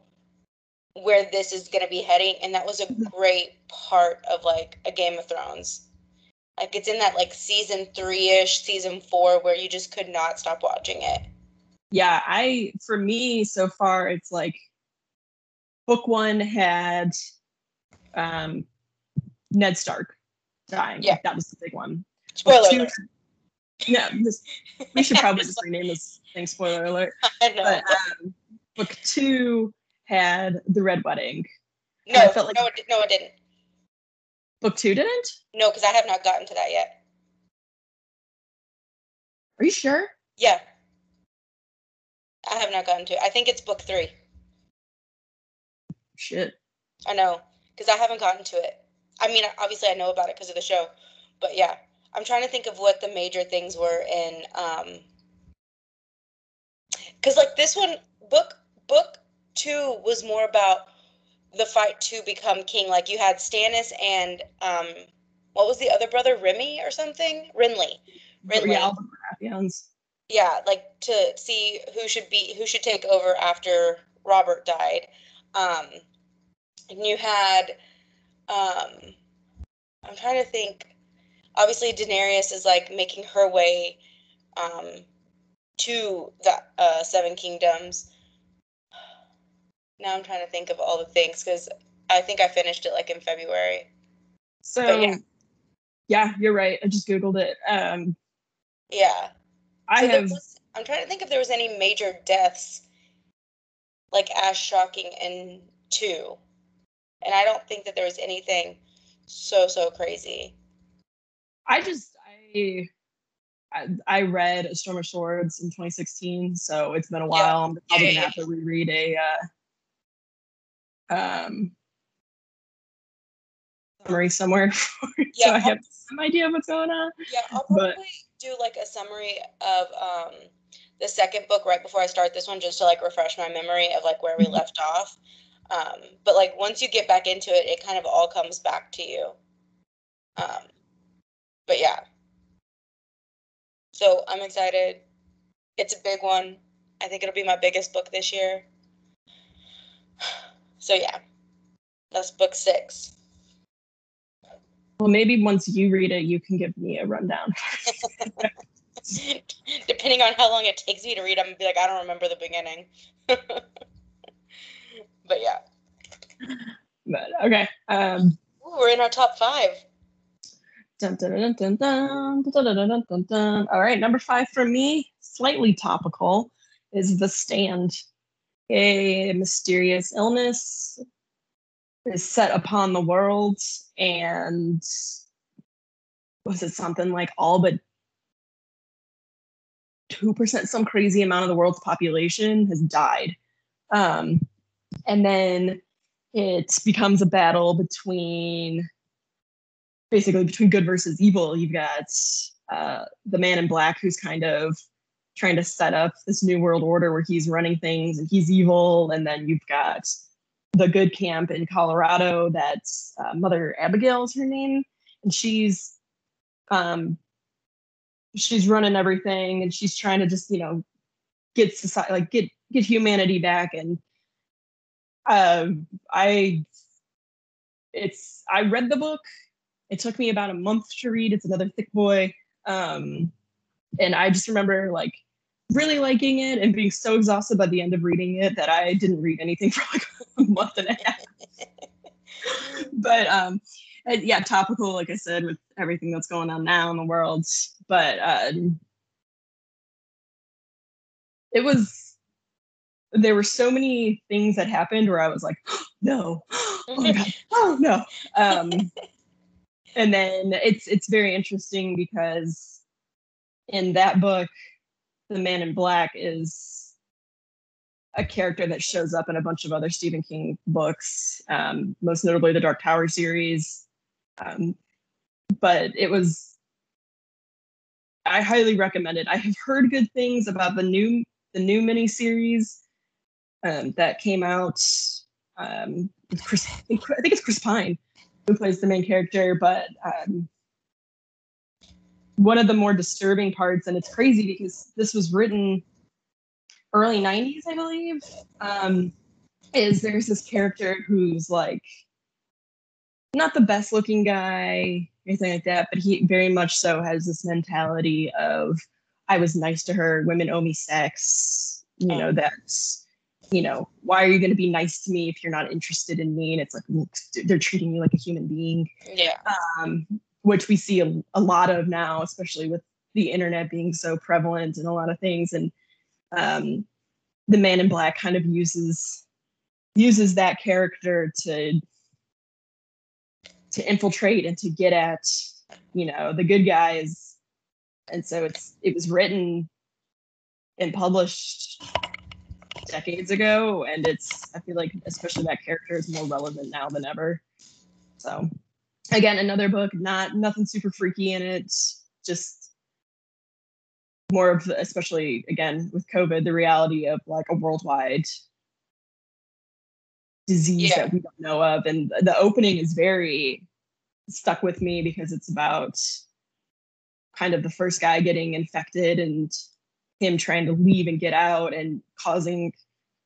where this is going to be heading, and that was a Mhm. great part of like a Game of Thrones. Like it's in that like season three ish, season four, where you just could not stop watching it. Yeah, I for me so far it's like book one had um Ned Stark dying. Yeah. That was the big one. Spoiler two- alert. Yeah, this, we should probably just rename this thing spoiler alert. I know. But um, book two had the Red Wedding. no, I felt like- no, it, no, it didn't. Book two didn't? No, because I have not gotten to that yet. Are you sure? Yeah, I have not gotten to. it. I think it's book three. Shit. I know, because I haven't gotten to it. I mean, obviously, I know about it because of the show, but yeah, I'm trying to think of what the major things were in. um Because like this one, book book two was more about the fight to become king. Like you had Stannis and um, what was the other brother, Remy or something? Renly. Renly. Yeah, Baratheons. yeah like to see who should be who should take over after robert died um and you had um i'm trying to think obviously daenerys is like making her way um to the uh seven kingdoms now i'm trying to think of all the things because i think i finished it like in february So But yeah. yeah. you're right. I just Googled it. Um yeah I So have was- I'm trying to think if there was any major deaths, like as shocking in two, and I don't think that there was anything so so crazy. I just I I, I read A Storm of Swords in 2016, so it's been a while. I'm probably gonna have to reread a uh, um summary somewhere, so Yeah, I I'll- have some idea of what's going on. Yeah, I'll But- probably do like a summary of um the second book right before I start this one, just to like refresh my memory of like where we Mhm. left off. Um, but like once you get back into it, it kind of all comes back to you. Um, but yeah. So I'm excited. It's a big one. I think it'll be my biggest book this year. So yeah, that's book six. Well, maybe once you read it, you can give me a rundown. Depending on how long it takes me to read, I'm gonna be like, I don't remember the beginning. but yeah, But okay. Um, Ooh, we're in our top five. All right, number five for me, slightly topical, is The Stand. A mysterious illness is set upon the world, and was it something like all but 2%, some crazy amount of the world's population has died. Um, and then it becomes a battle between basically between good versus evil. You've got uh, the man in black who's kind of trying to set up this new world order where he's running things and he's evil. And then you've got the good camp in Colorado that's uh, Mother Abigail is her name. And she's um, she's running everything and she's trying to just, you know, get society like get get humanity back and um I it's I read the book. It took me about a month to read. It's another thick boy. Um and I just remember like really liking it and being so exhausted by the end of reading it that I didn't read anything for like a month and a half. but um and yeah, topical, like I said, with everything that's going on now in the world. But um it was there were so many things that happened where I was like, no, oh god, oh no. Um, and then it's it's very interesting because in that book, the Man in Black is a character that shows up in a bunch of other Stephen King books, um, most notably the Dark Tower series. Um, but it was I highly recommend it. I have heard good things about the new the new miniseries um, that came out. Um, Chris, I think it's Chris Pine who plays the main character, but um, one of the more disturbing parts, and it's crazy because this was written early 90s, I believe, um, is there's this character who's like not the best looking guy, anything like that, but he very much so has this mentality of I was nice to her, women owe me sex, you know, that's you know, why are you going to be nice to me if you're not interested in me? And it's like they're treating you like a human being. Yeah. Um, which we see a, a lot of now, especially with the internet being so prevalent and a lot of things. And um, the man in black kind of uses uses that character to to infiltrate and to get at you know the good guys and so it's it was written and published decades ago and it's i feel like especially that character is more relevant now than ever so again another book not nothing super freaky in it just more of especially again with covid the reality of like a worldwide disease yeah. that we don't know of and the opening is very stuck with me because it's about kind of the first guy getting infected and him trying to leave and get out and causing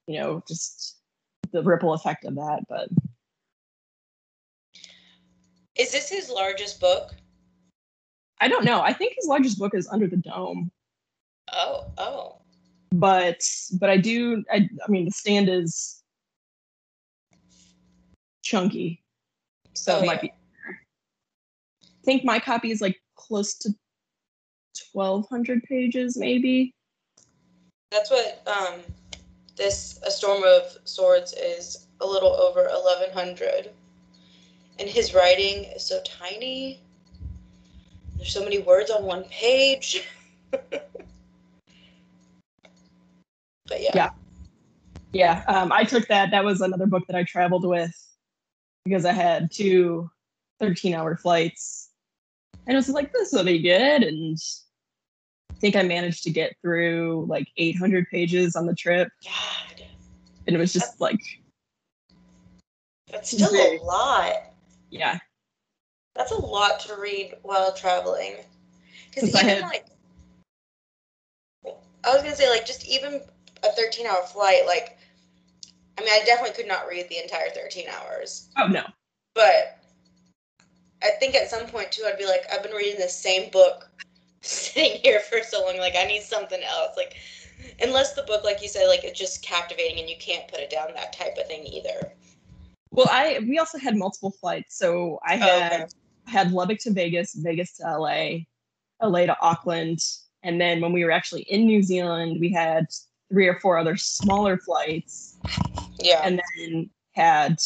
you know just the ripple effect of that but. Is this his largest book? I don't know. I think his largest book is under the dome. Oh oh. But but i do i, I mean the stand is chunky. So oh, it might yeah. be i think my copy is like close to 1200 pages maybe that's what um this a storm of swords is a little over 1100 and his writing is so tiny. There's so many words on one page. But yeah. Yeah. Yeah um, i took that. That was another book that i traveled with because i had two 13 hour flights. And it was like this will be good and think I managed to get through like 800 pages on the trip. God. And it was just that's, like. That's still a mhm. lot. Yeah. That's a lot to read while traveling. Because even had, like. I was going to say, like, just even a 13 hour flight, like. I mean, I definitely could not read the entire 13 hours. Oh, no. But I think at some point, too, I'd be like, I've been reading the same book sitting here for so long. Like I need something else. Like unless the book, like you said, like it's just captivating and you can't put it down. That type of thing either. Well, I we also had multiple flights. So I oh, had oh, okay. had Lubbock to Vegas, Vegas to LA, LA to Auckland, and then when we were actually in New Zealand, we had three or four other smaller flights. Yeah. And then had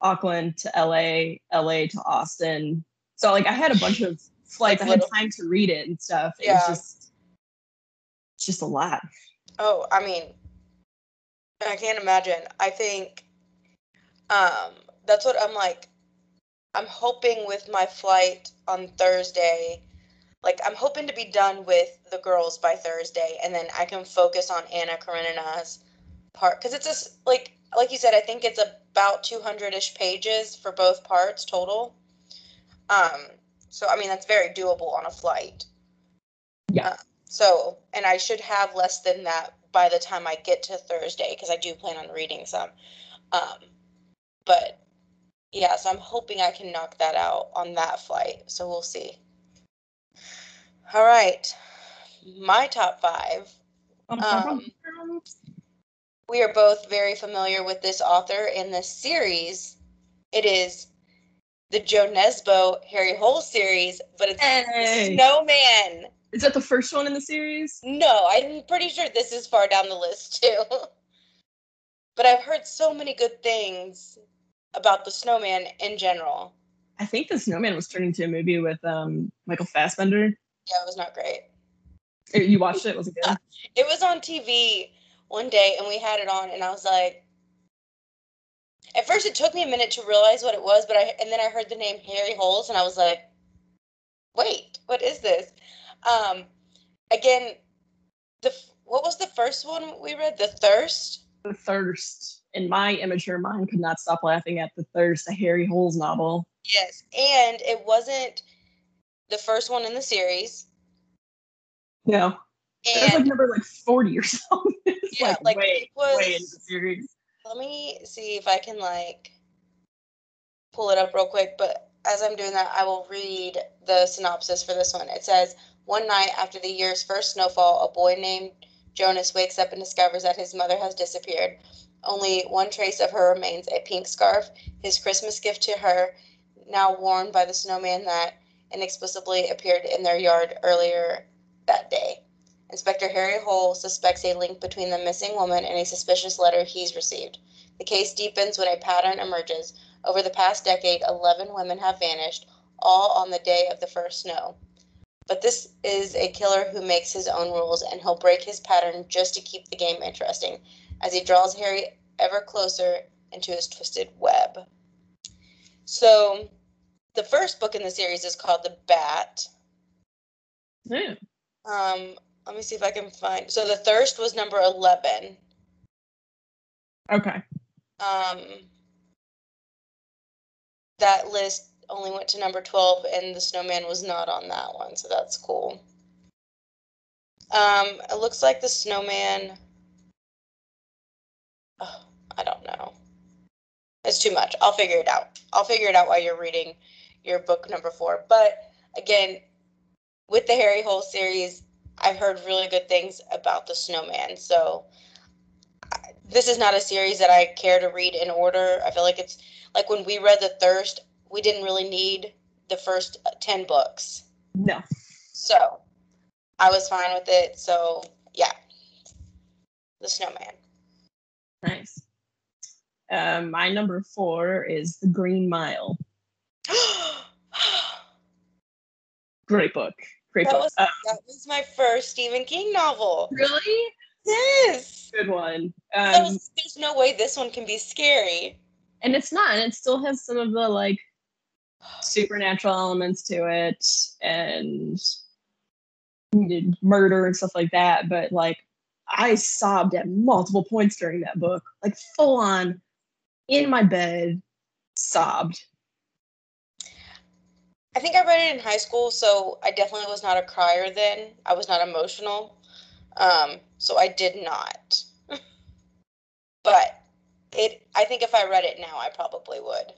Auckland to LA, LA to Austin. So like I had a bunch of flights. I had time to read it and stuff. It yeah. was just it's just a lot. Oh, I mean, I can't imagine. I think um that's what I'm like I'm hoping with my flight on Thursday like I'm hoping to be done with the girls by Thursday and then I can focus on Anna Karenina's part cuz it's just like like you said I think it's about 200ish pages for both parts total. Um so I mean that's very doable on a flight. Yeah. Uh, so and I should have less than that by the time I get to Thursday because I do plan on reading some. Um, but yeah, so I'm hoping I can knock that out on that flight. So we'll see. All right, my top five. Um, we are both very familiar with this author in this series. It is the Jo Nesbø Harry Hole series, but it's hey. Snowman. Is that the first one in the series? No, I'm pretty sure this is far down the list too. but I've heard so many good things about the Snowman in general. I think the Snowman was turned into a movie with um, Michael Fassbender. Yeah, it was not great. You watched it? Was it good? it was on TV one day, and we had it on, and I was like, at first, it took me a minute to realize what it was, but I and then I heard the name Harry Holes, and I was like, "Wait, what is this?" Um, again, the what was the first one we read? The Thirst. The Thirst. In my immature mind, could not stop laughing at the Thirst, a Harry Holes novel. Yes, and it wasn't. the first one in the series. No. It was like number like 40 or something. It's Yeah, like, like, way, it was- way into the series. Let me see if I can like pull it up real quick. But as I'm doing that, I will read the synopsis for this one. It says, One night after the year's first snowfall, a boy named Jonas wakes up and discovers that his mother has disappeared. Only one trace of her remains a pink scarf, his Christmas gift to her, now worn by the snowman that inexplicably appeared in their yard earlier that day. Inspector Harry Hole suspects a link between the missing woman and a suspicious letter he's received. The case deepens when a pattern emerges. Over the past decade, 11 women have vanished, all on the day of the first snow. But this is a killer who makes his own rules, and he'll break his pattern just to keep the game interesting as he draws Harry ever closer into his twisted web. So, the first book in the series is called The Bat. Yeah. Um, let me see if I can find. So, The Thirst was number 11. Okay. Um, that list only went to number 12 and the snowman was not on that one so that's cool um it looks like the snowman oh, i don't know it's too much i'll figure it out i'll figure it out while you're reading your book number four but again with the harry hole series i've heard really good things about the snowman so this is not a series that i care to read in order i feel like it's like when we read the thirst we didn't really need the first uh, 10 books No. so i was fine with it so yeah the snowman Nice. Um, my number four is The Green Mile. Great book. Great that book. was Uh, that was my first stephen king novel really? yes Good one. Um, there's no way this one can be scary and it's not, and it still has some of the like supernatural elements to it and murder and stuff like that. But like, I sobbed at multiple points during that book, like full on in my bed, sobbed. I think I read it in high school, so I definitely was not a crier then. I was not emotional. Um, so I did not. but it I think if I read it now, I probably would.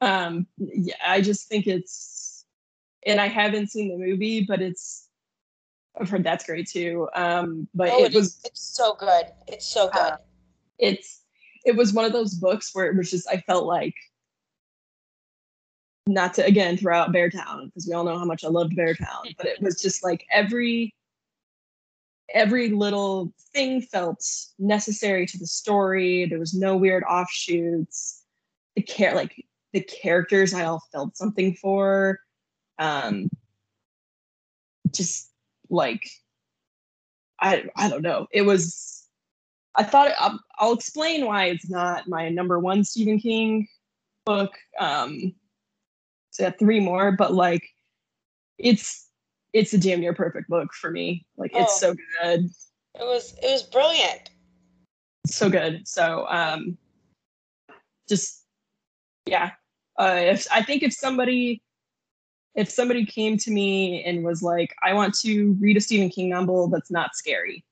Um, yeah, I just think it's, and I haven't seen the movie, but it's, I've heard that's great too. Um, but oh, it was, it's so good. It's so good. Uh, it's it was one of those books where it was just I felt like not to again throw out Beartown because we all know how much I loved Beartown, but it was just like every every little thing felt necessary to the story. There was no weird offshoots. The care like the characters I all felt something for. Um just like I I don't know. It was I thought I'll, I'll explain why it's not my number one Stephen King book. Um, so I have three more, but like, it's it's a damn near perfect book for me. Like, it's Oh. so good, It was it was brilliant. so good. So, um, just yeah. Uh, if I think if somebody if somebody came to me and was like, I want to read a Stephen King novel that's not scary,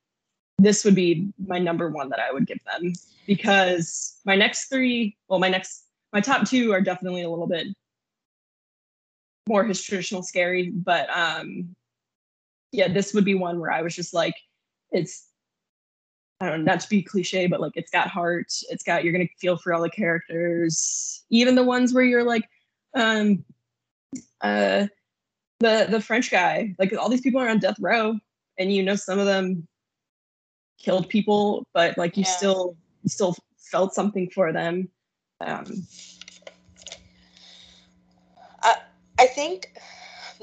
this would be my number one that I would give them because my next three, well, my next, my top two are definitely a little bit more his traditional scary, but um, yeah, this would be one where I was just like, it's, I don't know, not to be cliche, but like it's got heart. It's got you're gonna feel for all the characters, even the ones where you're like, um, uh, the the French guy, like all these people are on death row, and you know some of them killed people, but like you Yeah. still you still felt something for them. Um, I think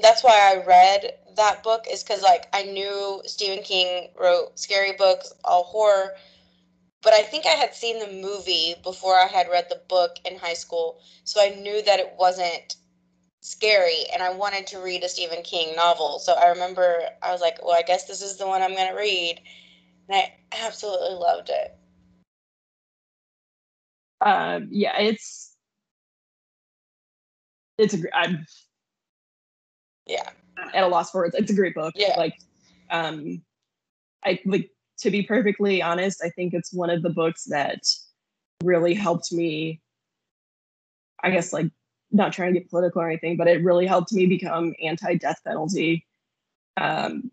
that's why I read that book is because like I knew Stephen King wrote scary books, all horror, but I think I had seen the movie before I had read the book in high school, so I knew that it wasn't scary, and I wanted to read a Stephen King novel. So I remember I was like, well, I guess this is the one I'm gonna read, and I absolutely loved it. uh, yeah, it's it's a I'm Yeah. at a loss for words. It's a great book. Yeah. Like, um, I like to be perfectly honest. I think it's one of the books that really helped me. I guess like not trying to get political or anything, but it really helped me become anti-death penalty. Um,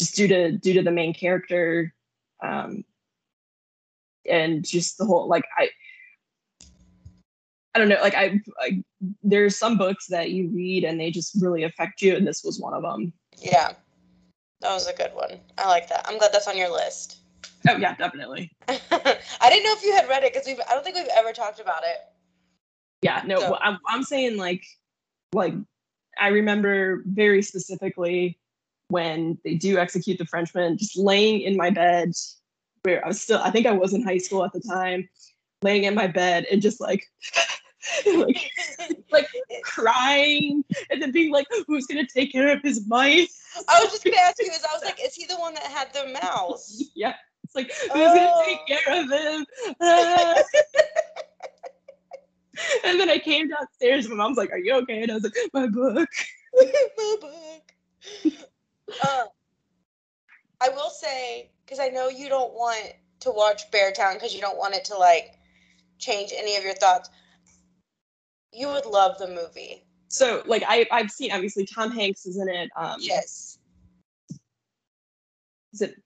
just due to due to the main character, um, and just the whole like I. I don't know, like I, I, there's some books that you read and they just really affect you, and this was one of them. Yeah. That was a good one. I like that. I'm glad that's on your list. Oh yeah, definitely. I didn't know if you had read it because we've I don't think we've ever talked about it. Yeah, no, So- I'm I'm saying like, like, I remember very specifically when they do execute the Frenchman, just laying in my bed, where I was still, I think I was in high school at the time, laying in my bed and just like, like like crying, and then being like, who's gonna take care of his mice? I was just gonna ask you, is I was like, is he the one that had the mouse? Yeah, it's like who's gonna oh. take Oh. care of him? And then I came downstairs. My mom's like, "Are you okay?" And I was like, "My book." My book. Uh, I will say, because I know you don't want to watch Beartown because you don't want it to like change any of your thoughts. You would love the movie. So, like, I I've seen obviously Tom Hanks is in it. Um, Yes. Is it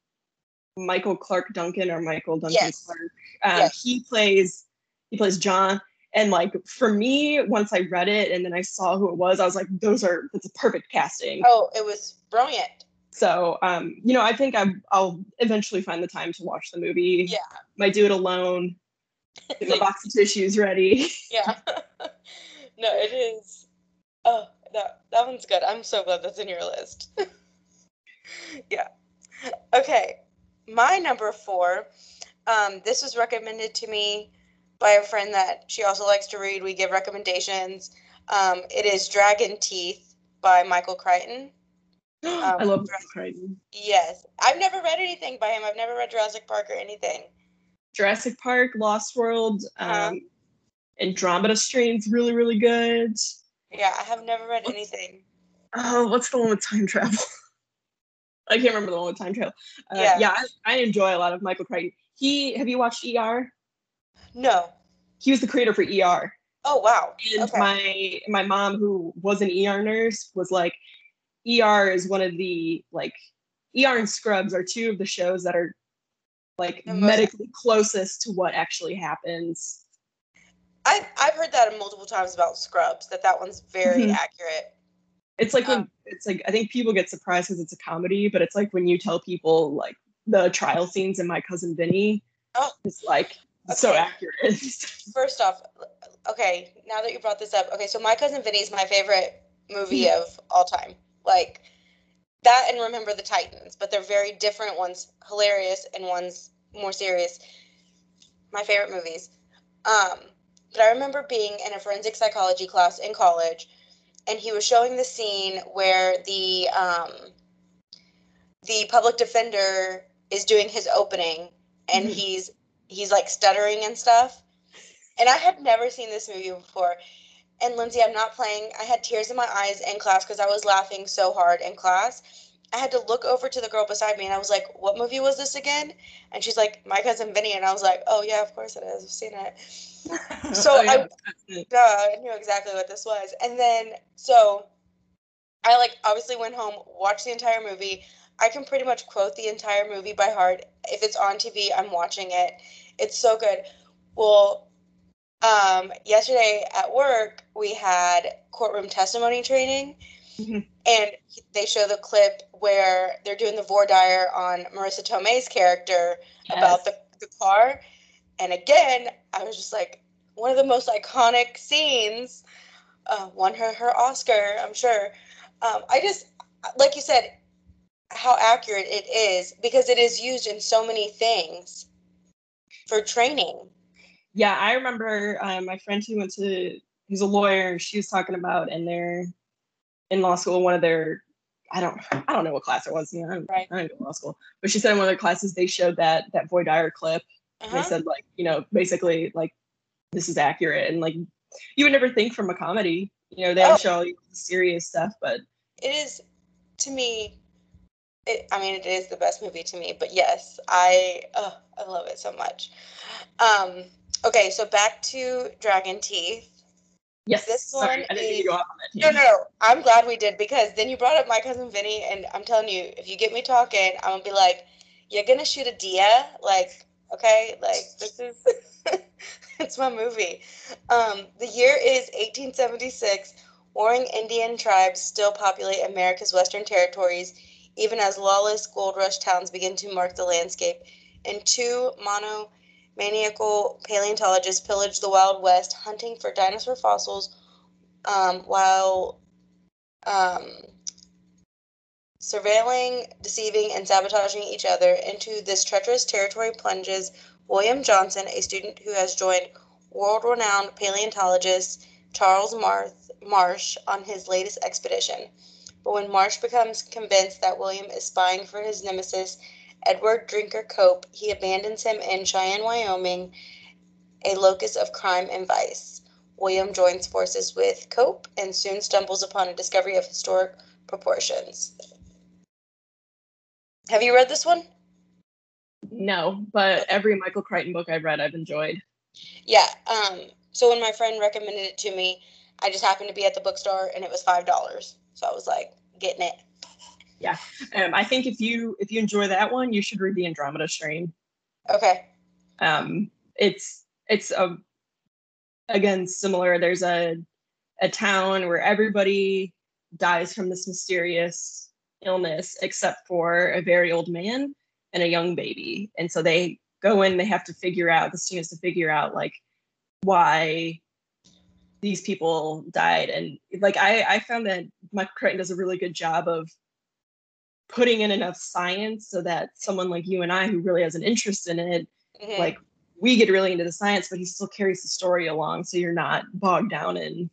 Michael Clarke Duncan or Michael Duncan Yes. Clarke? Um, Yes. He plays he plays John. And like for me, once I read it and then I saw who it was, I was like, "Those are that's a perfect casting." Oh, it was brilliant. So, um, you know, I think I, I'll eventually find the time to watch the movie. Yeah. Might do it alone. Get my box of tissues ready. Yeah. no, it is. Oh, that that one's good. I'm so glad that's in your list. yeah. Okay. My number four. Um, this was recommended to me by a friend that she also likes to read. We give recommendations. Um, it is Dragon Teeth by Michael Crichton. I love Jurassic- Michael Crichton. Yes. I've never read anything by him. I've never read Jurassic Park or anything. Jurassic Park, Lost World, um, Uh-huh. Andromeda Strain's really, really good. Yeah, I have never read anything. Oh, what's the one with time travel? I can't remember the one with time travel. Uh, Yeah. yeah, I, I enjoy a lot of Michael Crichton. He have you watched ER? No. He was the creator for ER. Oh wow. And Okay. my my mom, who was an ER nurse, was like, ER is one of the like ER and Scrubs are two of the shows that are like The most- medically closest to what actually happens. I've I've heard that multiple times about Scrubs. That that one's very Mhm. accurate. It's like when Um, it's like I think people get surprised because it's a comedy, but it's like when you tell people like the trial scenes in My Cousin Vinny. Oh. It's like so accurate. First off, okay, now that you brought this up, okay, so My Cousin Vinny is my favorite movie of all time. Like that and Remember the Titans, but they're very different. One's hilarious and one's more serious. My favorite movies. Um, but I remember being in a forensic psychology class in college, and he was showing the scene where the um, the public defender is doing his opening, and Mhm. he's he's like stuttering and stuff. And I had never seen this movie before. And Lindsay, I'm not playing. I had tears in my eyes in class because I was laughing so hard in class. I had to look over to the girl beside me and I was like, What movie was this again? And she's like, My cousin Vinny. And I was like, Oh, yeah, of course it is. I've seen it. So Oh, yeah, I- Duh, I knew exactly what this was. And then, so I like obviously went home, watched the entire movie. I can pretty much quote the entire movie by heart. If it's on TV, I'm watching it. It's so good. Well, um, yesterday at work, we had courtroom testimony training, Mhm. and they show the clip where they're doing the voir dire on Marisa Tomei's character about the, the car. And again, I was just like, one of the most iconic scenes. Uh, won her her Oscar, I'm sure. Um, I just, like you said, how accurate it is because it is used in so many things for training. yeah, I remember um, my friend who went to he's a lawyer she was talking about in their in law school one of their I don't I don't know what class it was. You know, I, don't- Right. I didn't go to law school, but she said in one of their classes they showed that that voir dire clip. Uh-huh. they said like you know basically like this is accurate and like you would never think from a comedy You know, they oh. show you serious stuff, but it is to me. It, I mean, it is the best movie to me. But yes, I oh, I love it so much. Um, okay, so back to Dragon Teeth. Yes. This Sorry, one I didn't is, go off on that. No, no, no. I'm glad we did because then you brought up my cousin Vinny, and I'm telling you, if you get me talking, I'm gonna be like, "You're gonna shoot a deer?" Like, okay, like this is, it's my movie. Um, the year is 1876. Warring Indian tribes still populate America's western territories, even as lawless gold rush towns begin to mark the landscape. And two mono maniacal paleontologists pillage the Wild West, hunting for dinosaur fossils um, while um, surveilling, deceiving, and sabotaging each other. Into this treacherous territory plunges William Johnson, a student who has joined world renowned paleontologist Charles Marsh on his latest expedition. But when Marsh becomes convinced that William is spying for his nemesis Edward Drinker Cope, he abandons him in Cheyenne, Wyoming, a locus of crime and vice. William joins forces with Cope and soon stumbles upon a discovery of historic proportions. Have you read this one? No, but every Michael Crichton book I've read, I've enjoyed. Yeah. Um, so when my friend recommended it to me, I just happened to be at the bookstore and it was five dollars. So I was like, getting it yeah. Um, I think if you if you enjoy that one, you should read the Andromeda Strain. Okay. Um, it's it's a again similar. There's a a town where everybody dies from this mysterious illness except for a very old man and a young baby, and so they go in. They have to figure out the students to figure out like why these people died and like i i found that michael crichton does a really good job of putting in enough science so that someone like you and I, who really has an interest in it, mm-hmm. like we get really into the science, but he still carries the story along, so you're not bogged down in,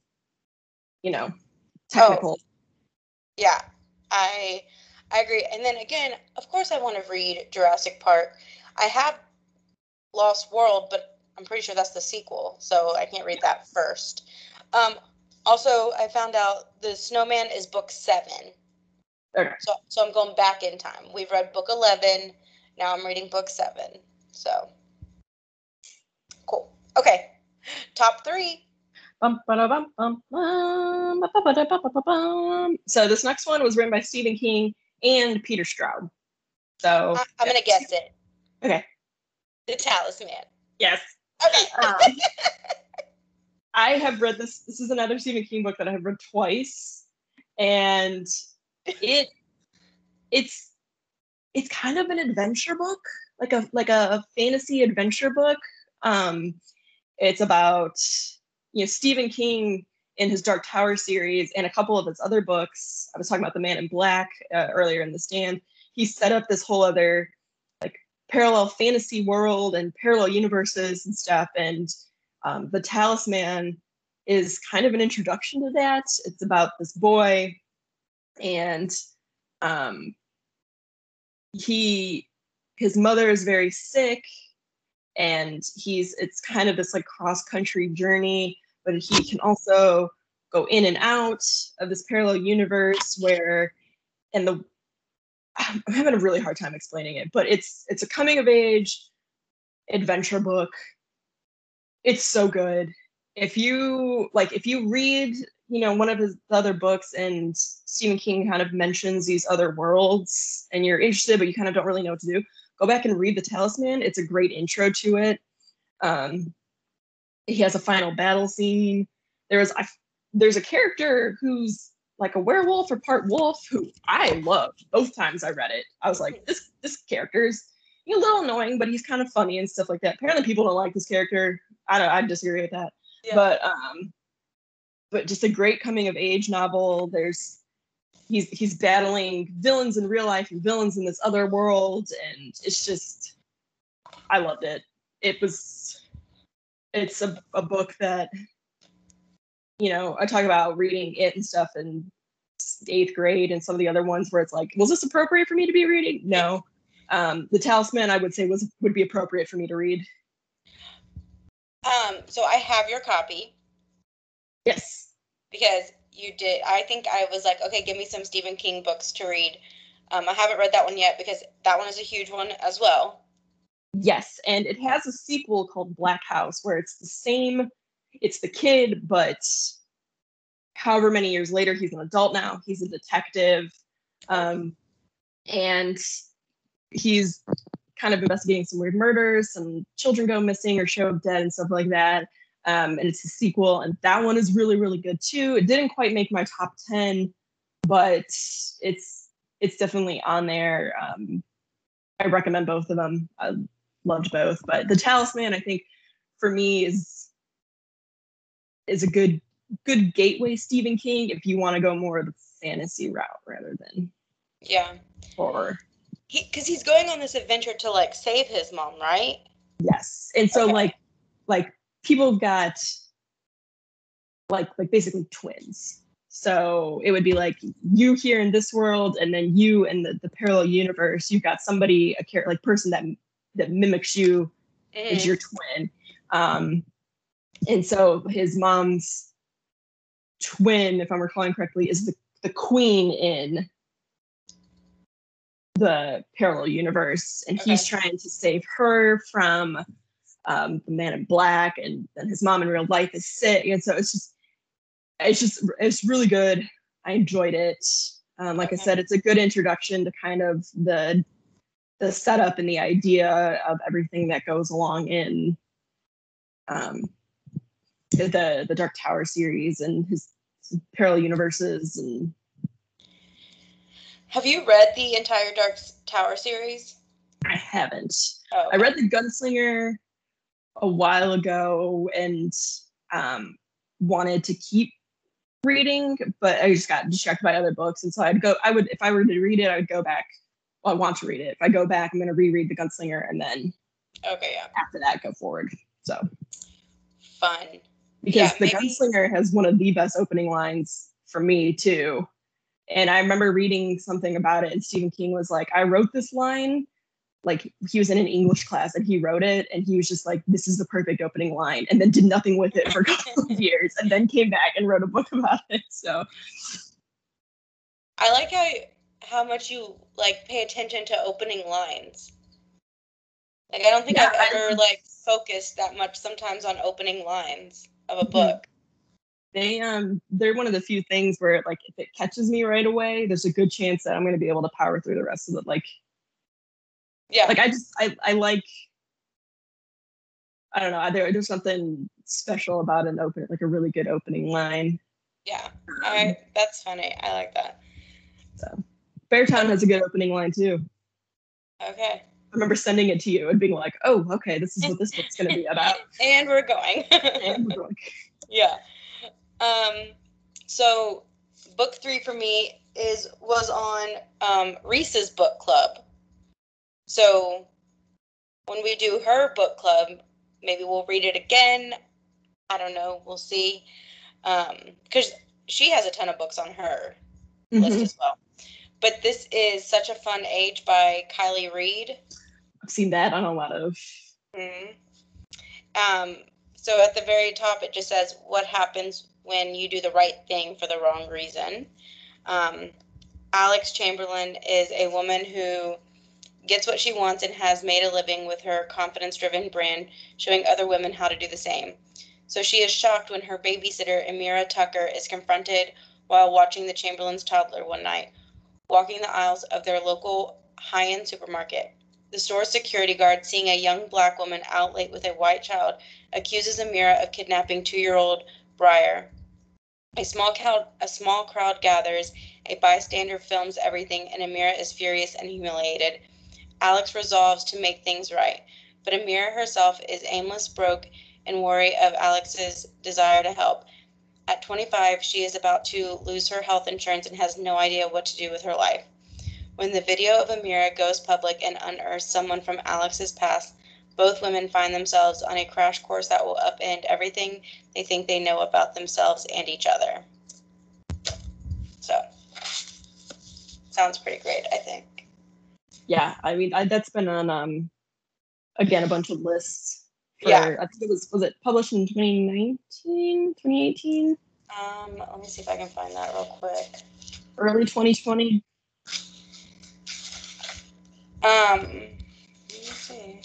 you know, technical. Oh, yeah, I I agree. And then again, of course, I want to read Jurassic Park. I have Lost World, but I'm pretty sure that's the sequel, so I can't read that first. Um, also, I found out the Snowman is book seven. Okay. So, so I'm going back in time. We've read book 11. Now I'm reading book seven. So, cool. Okay. Top three. So this next one was written by Stephen King and Peter Straub. So I, am gonna guess it. Okay. The Talisman. Yes. Okay. um, I have read this. This is another Stephen King book that I have read twice, and it it's it's kind of an adventure book, like a like a fantasy adventure book. Um, it's about you know Stephen King in his Dark Tower series and a couple of his other books. I was talking about The Man in Black uh, earlier in the stand. He set up this whole other parallel fantasy world and parallel universes and stuff. And um, the Talisman is kind of an introduction to that. It's about this boy and um, he his mother is very sick and he's it's kind of this like cross country journey but he can also go in and out of this parallel universe where and the i'm having a really hard time explaining it but it's it's a coming of age adventure book it's so good if you like if you read you know, one of his other books, and Stephen King kind of mentions these other worlds, and you're interested, but you kind of don't really know what to do. Go back and read The Talisman. It's a great intro to it. Um, he has a final battle scene. There's I, there's a character who's like a werewolf or part wolf who I loved both times I read it. I was like, this this character is a little annoying, but he's kind of funny and stuff like that. Apparently, people don't like this character. I don't. I disagree with that. Yeah. But um, but just a great coming of age novel. There's he's he's battling villains in real life and villains in this other world, and it's just I loved it. It was it's a, a book that you know I talk about reading it and stuff in eighth grade and some of the other ones where it's like, was this appropriate for me to be reading? No. Um, the Talisman I would say was would be appropriate for me to read. Um, so I have your copy. Yes. because you did. I think I was like, okay, give me some Stephen King books to read. Um, I haven't read that one yet because that one is a huge one as well. Yes, and it has a sequel called Black House where it's the same. It's the kid, but however many years later, he's an adult now. He's a detective, um, and he's kind of investigating some weird murders. Some children go missing or show up dead and stuff like that. Um, and it's a sequel, and that one is really, really good too. It didn't quite make my top ten, but it's it's definitely on there. Um, I recommend both of them. I loved both, but The Talisman, I think, for me is is a good good gateway Stephen King if you want to go more of the fantasy route rather than yeah horror. He because he's going on this adventure to like save his mom, right? Yes, and so Okay. like like people have got like like basically twins. So it would be like you here in this world, and then you in the, the parallel universe. You've got somebody a care like person that that mimics you is Mhm. your twin. Um, and so his mom's twin, if I'm recalling correctly, is the, the queen in the parallel universe. And he's trying to save her from um, the man in black. And then his mom in real life is sick. And so it's just, it's just, it's really good. I enjoyed it. Um, like I said, it's a good introduction to kind of the the setup and the idea of everything that goes along in um, the the Dark Tower series and his, parallel universes and Have you read the entire Dark Tower series? I haven't. Oh, I read the Gunslinger a while ago and um, wanted to keep reading, but I just got distracted by other books, and so I'd go. I would if I were to read it, I would go back. Well, I want to read it. If I go back, I'm going to reread the Gunslinger, and then okay, yeah, after that, go forward. So fun. Because Yeah, the maybe- gunslinger has one of the best opening lines for me too. And i remember reading something about it and stephen king was like i wrote this line like he was in an english class and he wrote it and he was just like this is the perfect opening line and then did nothing with it for a couple of years and then came back and wrote a book about it so. I like how how much you like pay attention to opening lines. Like I don't think Yeah, I've I- ever like focused that much sometimes on opening lines of a Mhm. book. they um they're one of the few things where like if it catches me right away there's a good chance that i'm going to be able to power through the rest of it like Yeah. like I just I I like I don't know there, there's something special about an open like a really good opening line. yeah. Um, I that's funny. I like that. So, Beartown has a good opening line too. Okay. I remember sending it to you and being like, "Oh, okay, this is what this book's going to be about." And we're going. And we're like, yeah. Um so book 3 for me is was on um Reese's book club. So when we do her book club, maybe we'll read it again. I don't know, we'll see. Um cuz she has a ton of books on her list mhm. as well. But this is Such a Fun Age by Kiley Reid. I've seen that on a lot of. Mhm. Um, so at the very top, it just says what happens when you do the right thing for the wrong reason. Um, Alix Chamberlain is a woman who gets what she wants and has made a living with her confidence driven brand, showing other women how to do the same. So she is shocked when her babysitter, Emira Tucker, is confronted while watching the Chamberlain's toddler one night, walking the aisles of their local high end supermarket. The store's security guard, seeing a young black woman out late with a white child, accuses Emira of kidnapping two-year-old Briar. A small crowd, a small crowd gathers. A bystander films everything, and Emira is furious and humiliated. Alix resolves to make things right, but Emira herself is aimless, broke, and worry of Alix's desire to help. At 25, she is about to lose her health insurance and has no idea what to do with her life. When the video of Emira goes public and unearths someone from Alix's past, both women find themselves on a crash course that will upend everything they think they know about themselves and each other. So, sounds pretty great, I think. Yeah, I mean I, that's been on um again a bunch of lists. For, Yeah. I think it was was it published in 2019, 2018. Um, let me see if I can find that real quick. Early 2020. Um, let me see.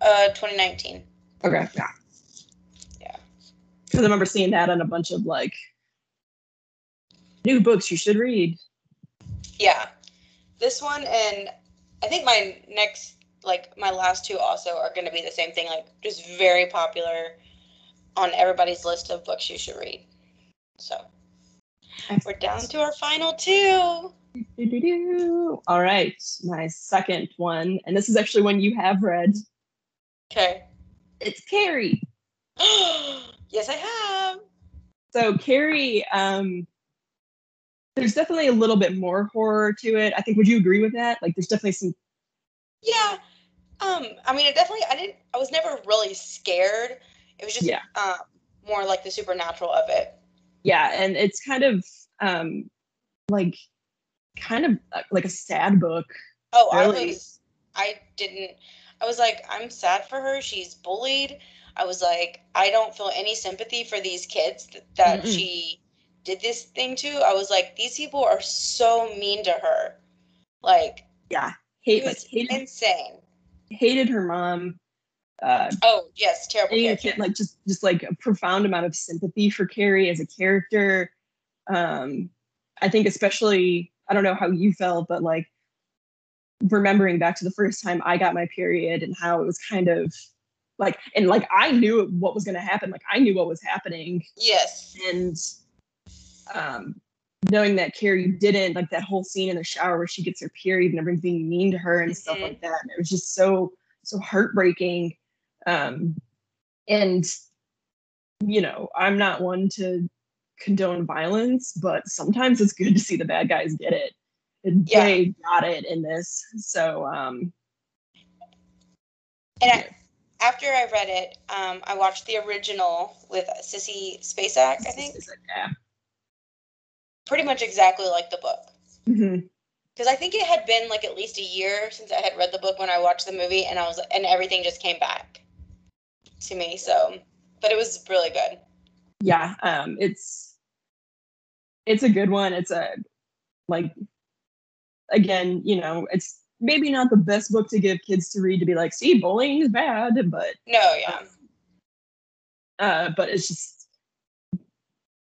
Uh, 2019. Okay. Yeah. Yeah. Because I remember seeing that on a bunch of like new books you should read. Yeah. This one and I think my next like my last two also are going to be the same thing like just very popular on everybody's list of books you should read. So, we're down to our final two. All right, my second one, and this is actually one you have read. Okay. It's Carrie. yes, I have. So Carrie, um, there's definitely a little bit more horror to it. I think. Would you agree with that? Like, there's definitely some. Yeah. Um. I mean, it definitely. I didn't. I was never really scared. It was just Yeah. um more like the supernatural of it. Yeah, and it's kind of um, like, kind of uh, like a sad book. Oh, I was. I didn't. I was like, I'm sad for her. She's bullied. I was like, I don't feel any sympathy for these kids th- that Mm-mm. she did this thing to. I was like, these people are so mean to her. Like, Yeah, hate like was hated insane. hated her mom. Uh, Oh, yes, terrible character. kid, like just just like a profound amount of sympathy for Carrie as a character. Um, I think especially I don't know how you felt, but like remembering back to the first time I got my period and how it was kind of like and like I knew what was going to happen. Like I knew what was happening, Yes. and um, knowing that Carrie didn't like that whole scene in the shower where she gets her period and everyone's being mean to her and stuff Mhm. like that. And it was just so so heartbreaking. Um, and you know, I'm not one to condone violence, but sometimes it's good to see the bad guys get it. And Yeah. they got it in this. So um And I, after I read it, um, I watched the original with Sissy Spacek, I think. Yeah. Pretty much exactly like the book. Because I think it had been like at least a year since I had read the book when I watched the movie, and I was and everything just came back to me. So, but it was really good. yeah um it's it's a good one it's a like again you know it's maybe not the best book to give kids to read to be like see bullying is bad but No, yeah, uh but it's just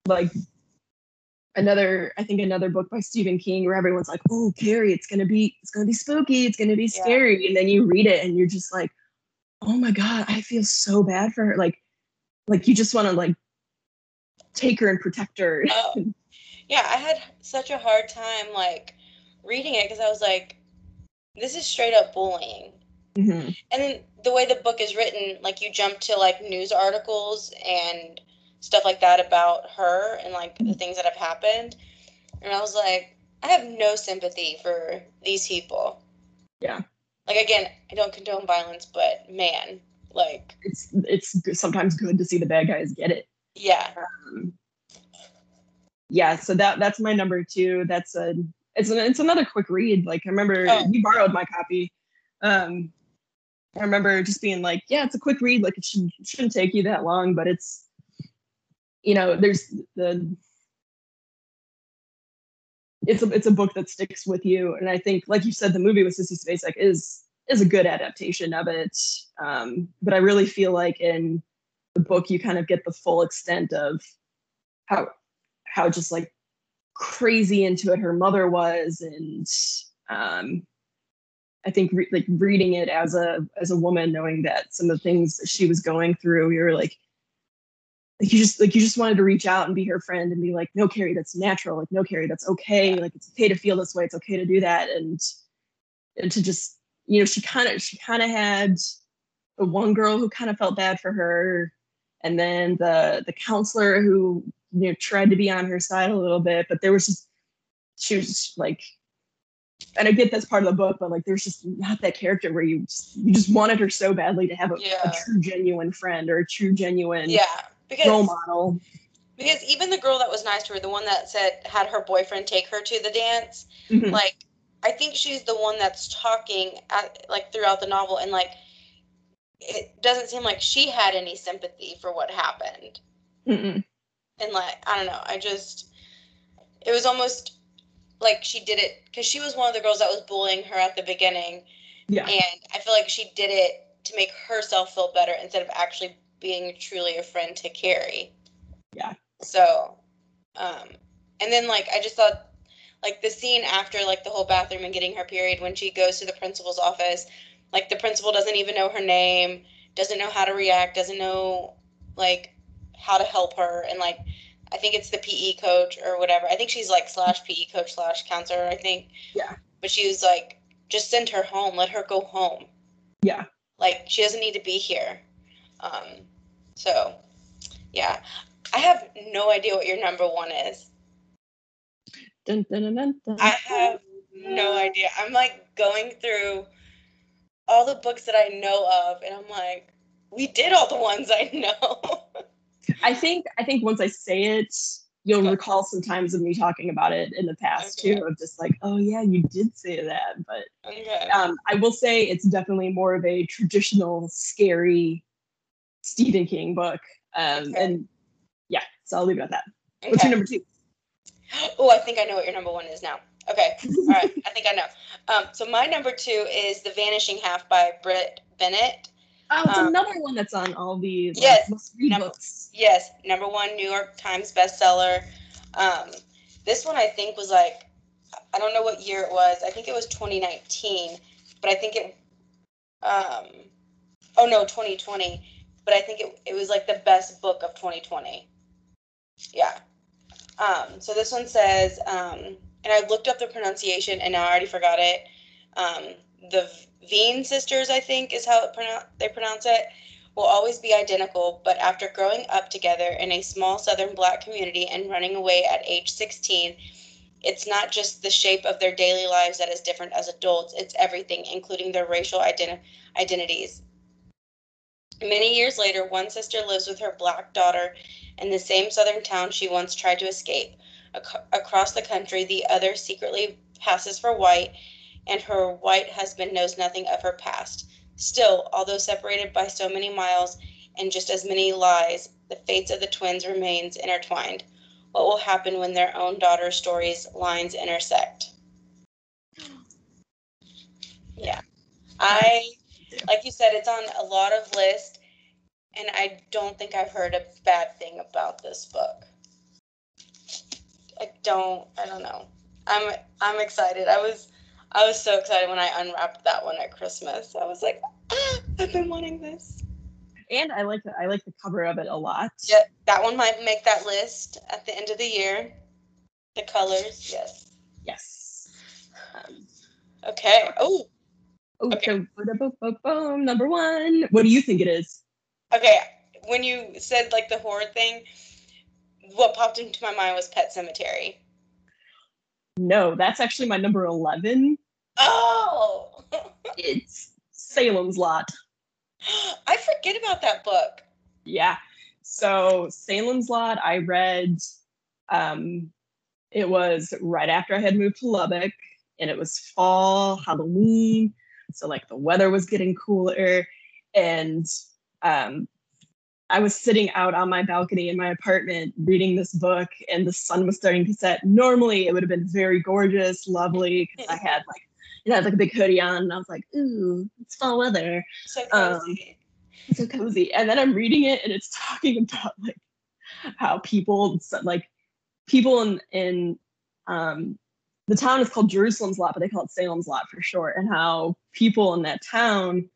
like another i think another book by stephen king where everyone's like oh carrie it's gonna be it's gonna be spooky it's gonna be Yeah. scary and then you read it and you're just like oh my god i feel so bad for her like like you just want to like take her and protect her Oh. yeah. I had such a hard time like reading it because I was like, this is straight up bullying. Mhm. And then the way the book is written, like you jump to like news articles and stuff like that about her and like the things that have happened. And I was like, I have no sympathy for these people. Yeah. Like again, I don't condone violence, but man, like it's it's sometimes good to see the bad guys get it. yeah. Um, yeah, so that that's my number two. That's a it's an, it's another quick read. Like I remember Oh. you borrowed my copy. Um, I remember just being like, yeah, it's a quick read. Like it should shouldn't take you that long, but it's you know there's the it's a it's a book that sticks with you, and I think like you said, the movie with Sissy Spacek is is a good adaptation of it. Um, but I really feel like in the book you kind of get the full extent of how how just like crazy into it her mother was. And um i think re- like reading it as a as a woman knowing that some of the things that she was going through you're like like you just like you just wanted to reach out and be her friend and be like no carrie that's natural. Like no carrie that's okay. Like it's okay to feel this way. It's okay to do that. And and to just you know she kind of she kind of had the one girl who kind of felt bad for her. And then the the counselor who you know tried to be on her side a little bit but there was just she was just like and i get that's part of the book but like there's just not that character where you just you just wanted her so badly to have a, Yeah. a true genuine friend or a true genuine Yeah. role Because model because even the girl that was nice to her, the one that said had her boyfriend take her to the dance, Mhm. like I think she's the one that's talking at, like throughout the novel and like it doesn't seem like she had any sympathy for what happened. Mm-mm. And like I don't know, I just it was almost like she did it because she was one of the girls that was bullying her at the beginning. Yeah. And I feel like she did it to make herself feel better instead of actually being truly a friend to Carrie. Yeah. So, um, and then like I just thought like the scene after like the whole bathroom and getting her period when she goes to the principal's office, like the principal doesn't even know her name, doesn't know how to react, doesn't know like how to help her, and like I think it's the PE coach or whatever. I think she's like slash PE coach slash counselor. I think. Yeah. But she was like, just send her home. Let her go home. Yeah. Like she doesn't need to be here. Um. So, yeah, I have no idea what your number one is. Dun, dun, dun. I have no idea. I'm like going through all the books that I know of, and I'm like, we did all the ones I know. I think I think once I say it, you'll Okay. recall some times of me talking about it in the past Okay. too, of just like, oh yeah, you did say that. But okay. um, I will say it's definitely more of a traditional, scary Stephen King book. Um. And yeah, so I'll leave it at that. What's your number two? Oh, I think I know what your number one is now. Okay. All right. I think I know. Um, so my number two is The Vanishing Half by Brit Bennett. Oh, it's Um, another one that's on all the like, Yes, number- books. Yes, number one New York Times bestseller. Um, this one I think was like, I don't know what year it was. I think it was 2019, but I think it, um, oh no, 2020. But I think it, it was like the best book of 2020. Yeah. Um, so this one says, um, and I looked up the pronunciation and now I already forgot it. Um, the Vignes sisters, I think, is how they pronounce it will always be identical, but after growing up together in a small southern black community and running away at age 16, it's not just the shape of their daily lives that is different as adults, it's everything, including their racial identi- identities. Many years later, one sister lives with her black daughter in the same southern town she once tried to escape. Ac- across the country, the other secretly passes for white, and her white husband knows nothing of her past. Still, although separated by so many miles and just as many lies, the fates of the twins remains intertwined. What will happen when their own daughter's stories lines intersect? Yeah. I like you said it's on a lot of lists and I don't think I've heard a bad thing about this book. I don't I don't know. I'm I'm excited. I was I was so excited when I unwrapped that one at Christmas. I was like, ah, I've been wanting this. And I like the, I like the cover of it a lot. Yeah, that one might make that list at the end of the year. The colors, yes. Yes. Um, Okay. Oh, oh, Okay. so boom, boom, boom, boom, number one. What do you think it is? okay. When you said like the horror thing, what popped into my mind was Pet Sematary. No, that's actually my number 11. Oh, It's Salem's Lot. I forget about that book. Yeah. So Salem's Lot, I read. Um, it was right after I had moved to Lubbock, and it was fall, Halloween. So like the weather was getting cooler, and um, I was sitting out on my balcony in my apartment reading this book, and the sun was starting to set. Normally, it would have been very gorgeous, lovely, because I had like, you know, I had like a big hoodie on, and I was like, "Ooh, it's fall weather." So Um, cozy. so cozy. And then I'm reading it and it's talking about like how people like people in in um the town is called Jerusalem's Lot, but they call it Salem's Lot for short, and how people in that town,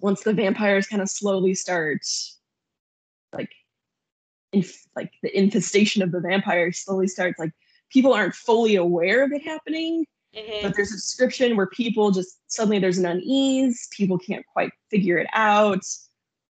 once the vampires kind of slowly start like inf- like the infestation of the vampires slowly starts like people aren't fully aware of it happening Mhm. but there's a description where people just suddenly there's an unease people can't quite figure it out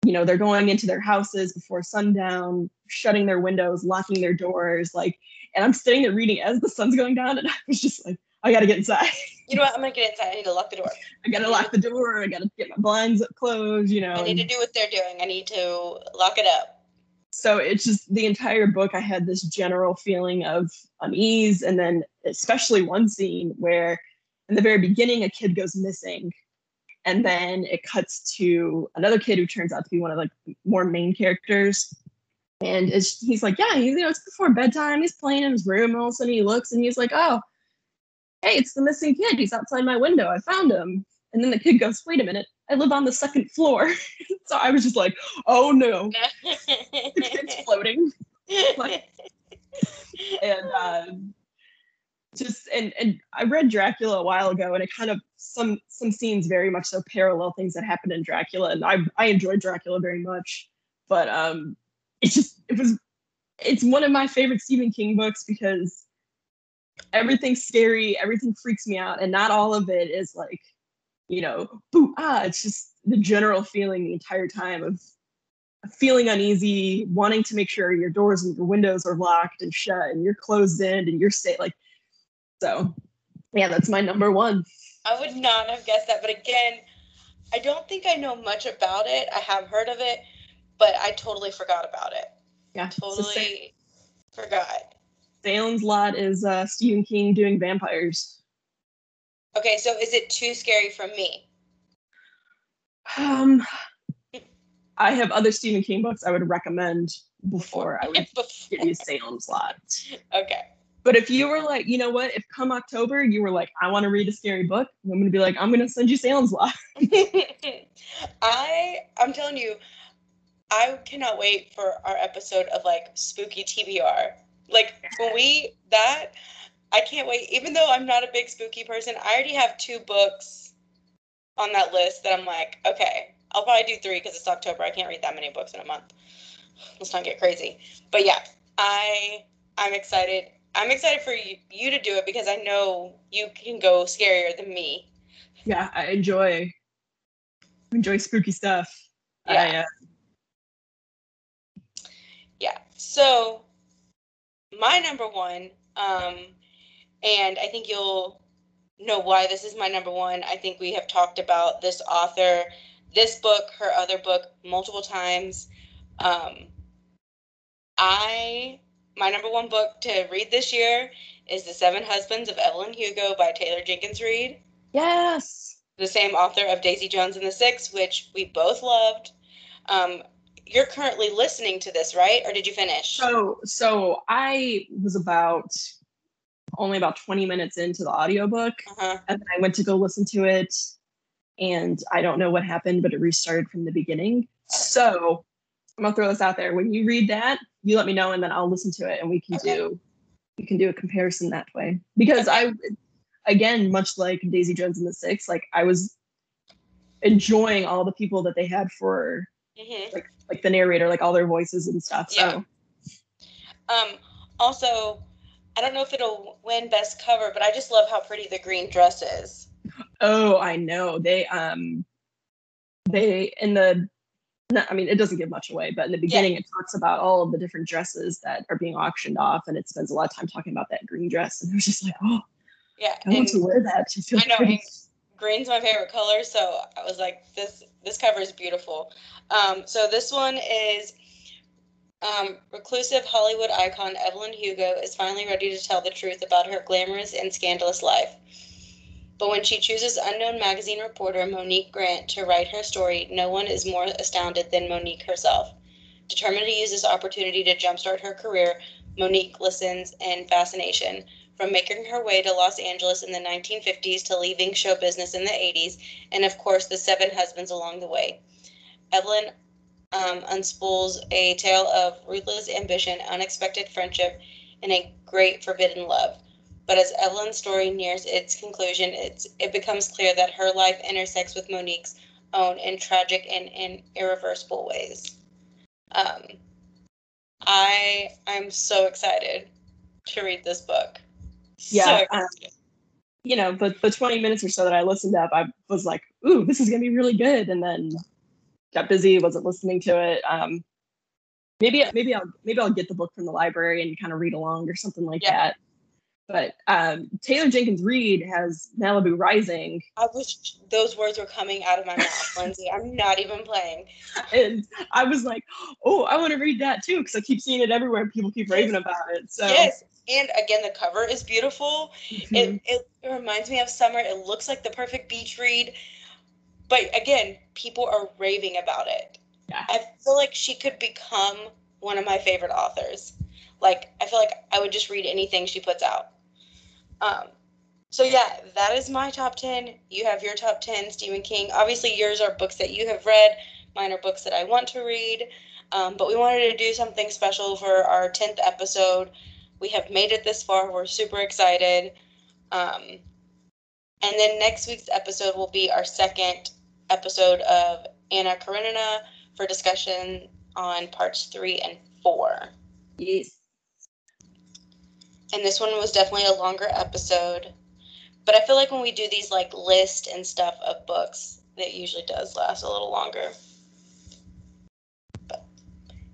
you know they're going into their houses before sundown shutting their windows locking their doors like and i'm sitting there reading as the sun's going down and i was just like i gotta get inside You know what? I'm gonna get inside. I need to lock the door. i gotta lock the door i gotta get my blinds up closed you know I need to do what they're doing. I need to lock it up. so it's just the entire book i had this general feeling of unease and then especially one scene where in the very beginning a kid goes missing and then it cuts to another kid who turns out to be one of like more main characters And it's, he's like, yeah, you know, it's before bedtime. He's playing in his room. And all of a sudden he looks and he's like, oh, hey, it's the missing kid. He's outside my window. I found him. And then the kid goes, wait a minute, I live on the second floor. so I was just like, oh no, the kid's floating. Like, and uh, just and and I read Dracula a while ago, and it kind of some some scenes very much so parallel things that happened in Dracula, and I I enjoyed Dracula very much, but um, it just it was it's one of my favorite Stephen King books because everything's scary, everything freaks me out, and not all of it is like you know boo ah. It's just the general feeling the entire time of feeling uneasy, wanting to make sure your doors and your windows are locked and shut and you're closed in and you're safe. Like, so yeah, that's my number one. I would not have guessed that. But again, I don't think I know much about it. I have heard of it, but I totally forgot about it. Yeah. Totally forgot. Salem's Lot is uh, Stephen King doing vampires. Okay, so is it too scary for me? Um, I have other Stephen King books I would recommend before I would give you Salem's Lot. Okay. But if you were like, you know what, if come October you were like, I want to read a scary book, I'm gonna be like, I'm gonna send you Salem's Lot. I I'm telling you, I cannot wait for our episode of like spooky TBR. Like when we that I can't wait. Even though I'm not a big spooky person, I already have two books on that list that I'm like, okay, I'll probably do three because it's October. I can't read that many books in a month. Let's not get crazy. But yeah, I I'm excited. I'm excited for you, you to do it because I know you can go scarier than me. Yeah, I enjoy enjoy spooky stuff. Yeah. I, uh... Yeah. So my number one, um, and I think you'll know why this is my number one. I think we have talked about this author this book, her other book, multiple times. Um, I my number one book to read this year is The Seven Husbands of Evelyn Hugo by Taylor Jenkins Reid. Yes. The same author of Daisy Jones and the Six, which we both loved. Um, you're currently listening to this, right? Or did you finish? So so I was about only about 20 minutes into the audiobook uh-huh. and then I went to go listen to it and I don't know what happened, but it restarted from the beginning. So I'm gonna throw this out there. When you read that, you let me know, and then I'll listen to it, and we can okay. do we can do a comparison that way. Because I, again, much like Daisy Jones and the Six, like I was enjoying all the people that they had for mm-hmm. like like the narrator, like all their voices and stuff. Yeah. So. Um. Also, I don't know if it'll win best cover, but I just love how pretty the green dress is. Oh, I know. They um they in the I mean, it doesn't give much away, but in the beginning, yeah. it talks about all of the different dresses that are being auctioned off, and it spends a lot of time talking about that green dress. And it was just like, oh, yeah, I want to wear that. To I know green's my favorite color, so I was like, this this cover is beautiful. Um, so this one is um, reclusive Hollywood icon Evelyn Hugo is finally ready to tell the truth about her glamorous and scandalous life. But when she chooses unknown magazine reporter Monique Grant to write her story, no one is more astounded than Monique herself. Determined to use this opportunity to jumpstart her career, Monique listens in fascination. From making her way to Los Angeles in the 1950s to leaving show business in the 80s, and of course, the seven husbands along the way. Evelyn um, unspools a tale of ruthless ambition, unexpected friendship, and a great forbidden love. But as Evelyn's story nears its conclusion, it's, it becomes clear that her life intersects with Monique's own in tragic and in irreversible ways. Um, I I'm so excited to read this book. Yeah, so um, you know, the the 20 minutes or so that I listened up, I was like, "Ooh, this is gonna be really good," and then got busy, wasn't listening to it. Um, maybe maybe I'll maybe I'll get the book from the library and kind of read along or something like yeah. that. But um, Taylor Jenkins Reid has Malibu Rising. I wish those words were coming out of my mouth, Lindsay. I'm not even playing. And I was like, oh, I want to read that too because I keep seeing it everywhere. People keep raving about it. So yes, and again, the cover is beautiful. Mm-hmm. It, it reminds me of summer. It looks like the perfect beach read. But again, people are raving about it. Yeah. I feel like she could become one of my favorite authors. Like I feel like I would just read anything she puts out. Um, so yeah, that is my top ten. You have your top ten, Stephen King. Obviously, yours are books that you have read. Mine are books that I want to read. Um, but we wanted to do something special for our tenth episode. We have made it this far. We're super excited. Um, and then next week's episode will be our second episode of Anna Karenina for discussion on parts three and four. Yes. And this one was definitely a longer episode. But I feel like when we do these like list and stuff of books, it usually does last a little longer. But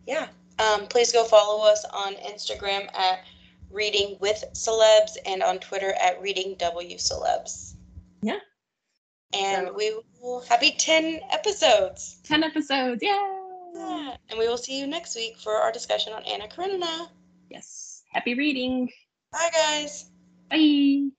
yeah. Um, please go follow us on Instagram at Reading with Celebs and on Twitter at Reading W Celebs. Yeah. And so. we will happy 10 episodes. 10 episodes, yeah. yeah. And we will see you next week for our discussion on Anna Karenina. Yes. Happy reading. Bye, guys. Bye.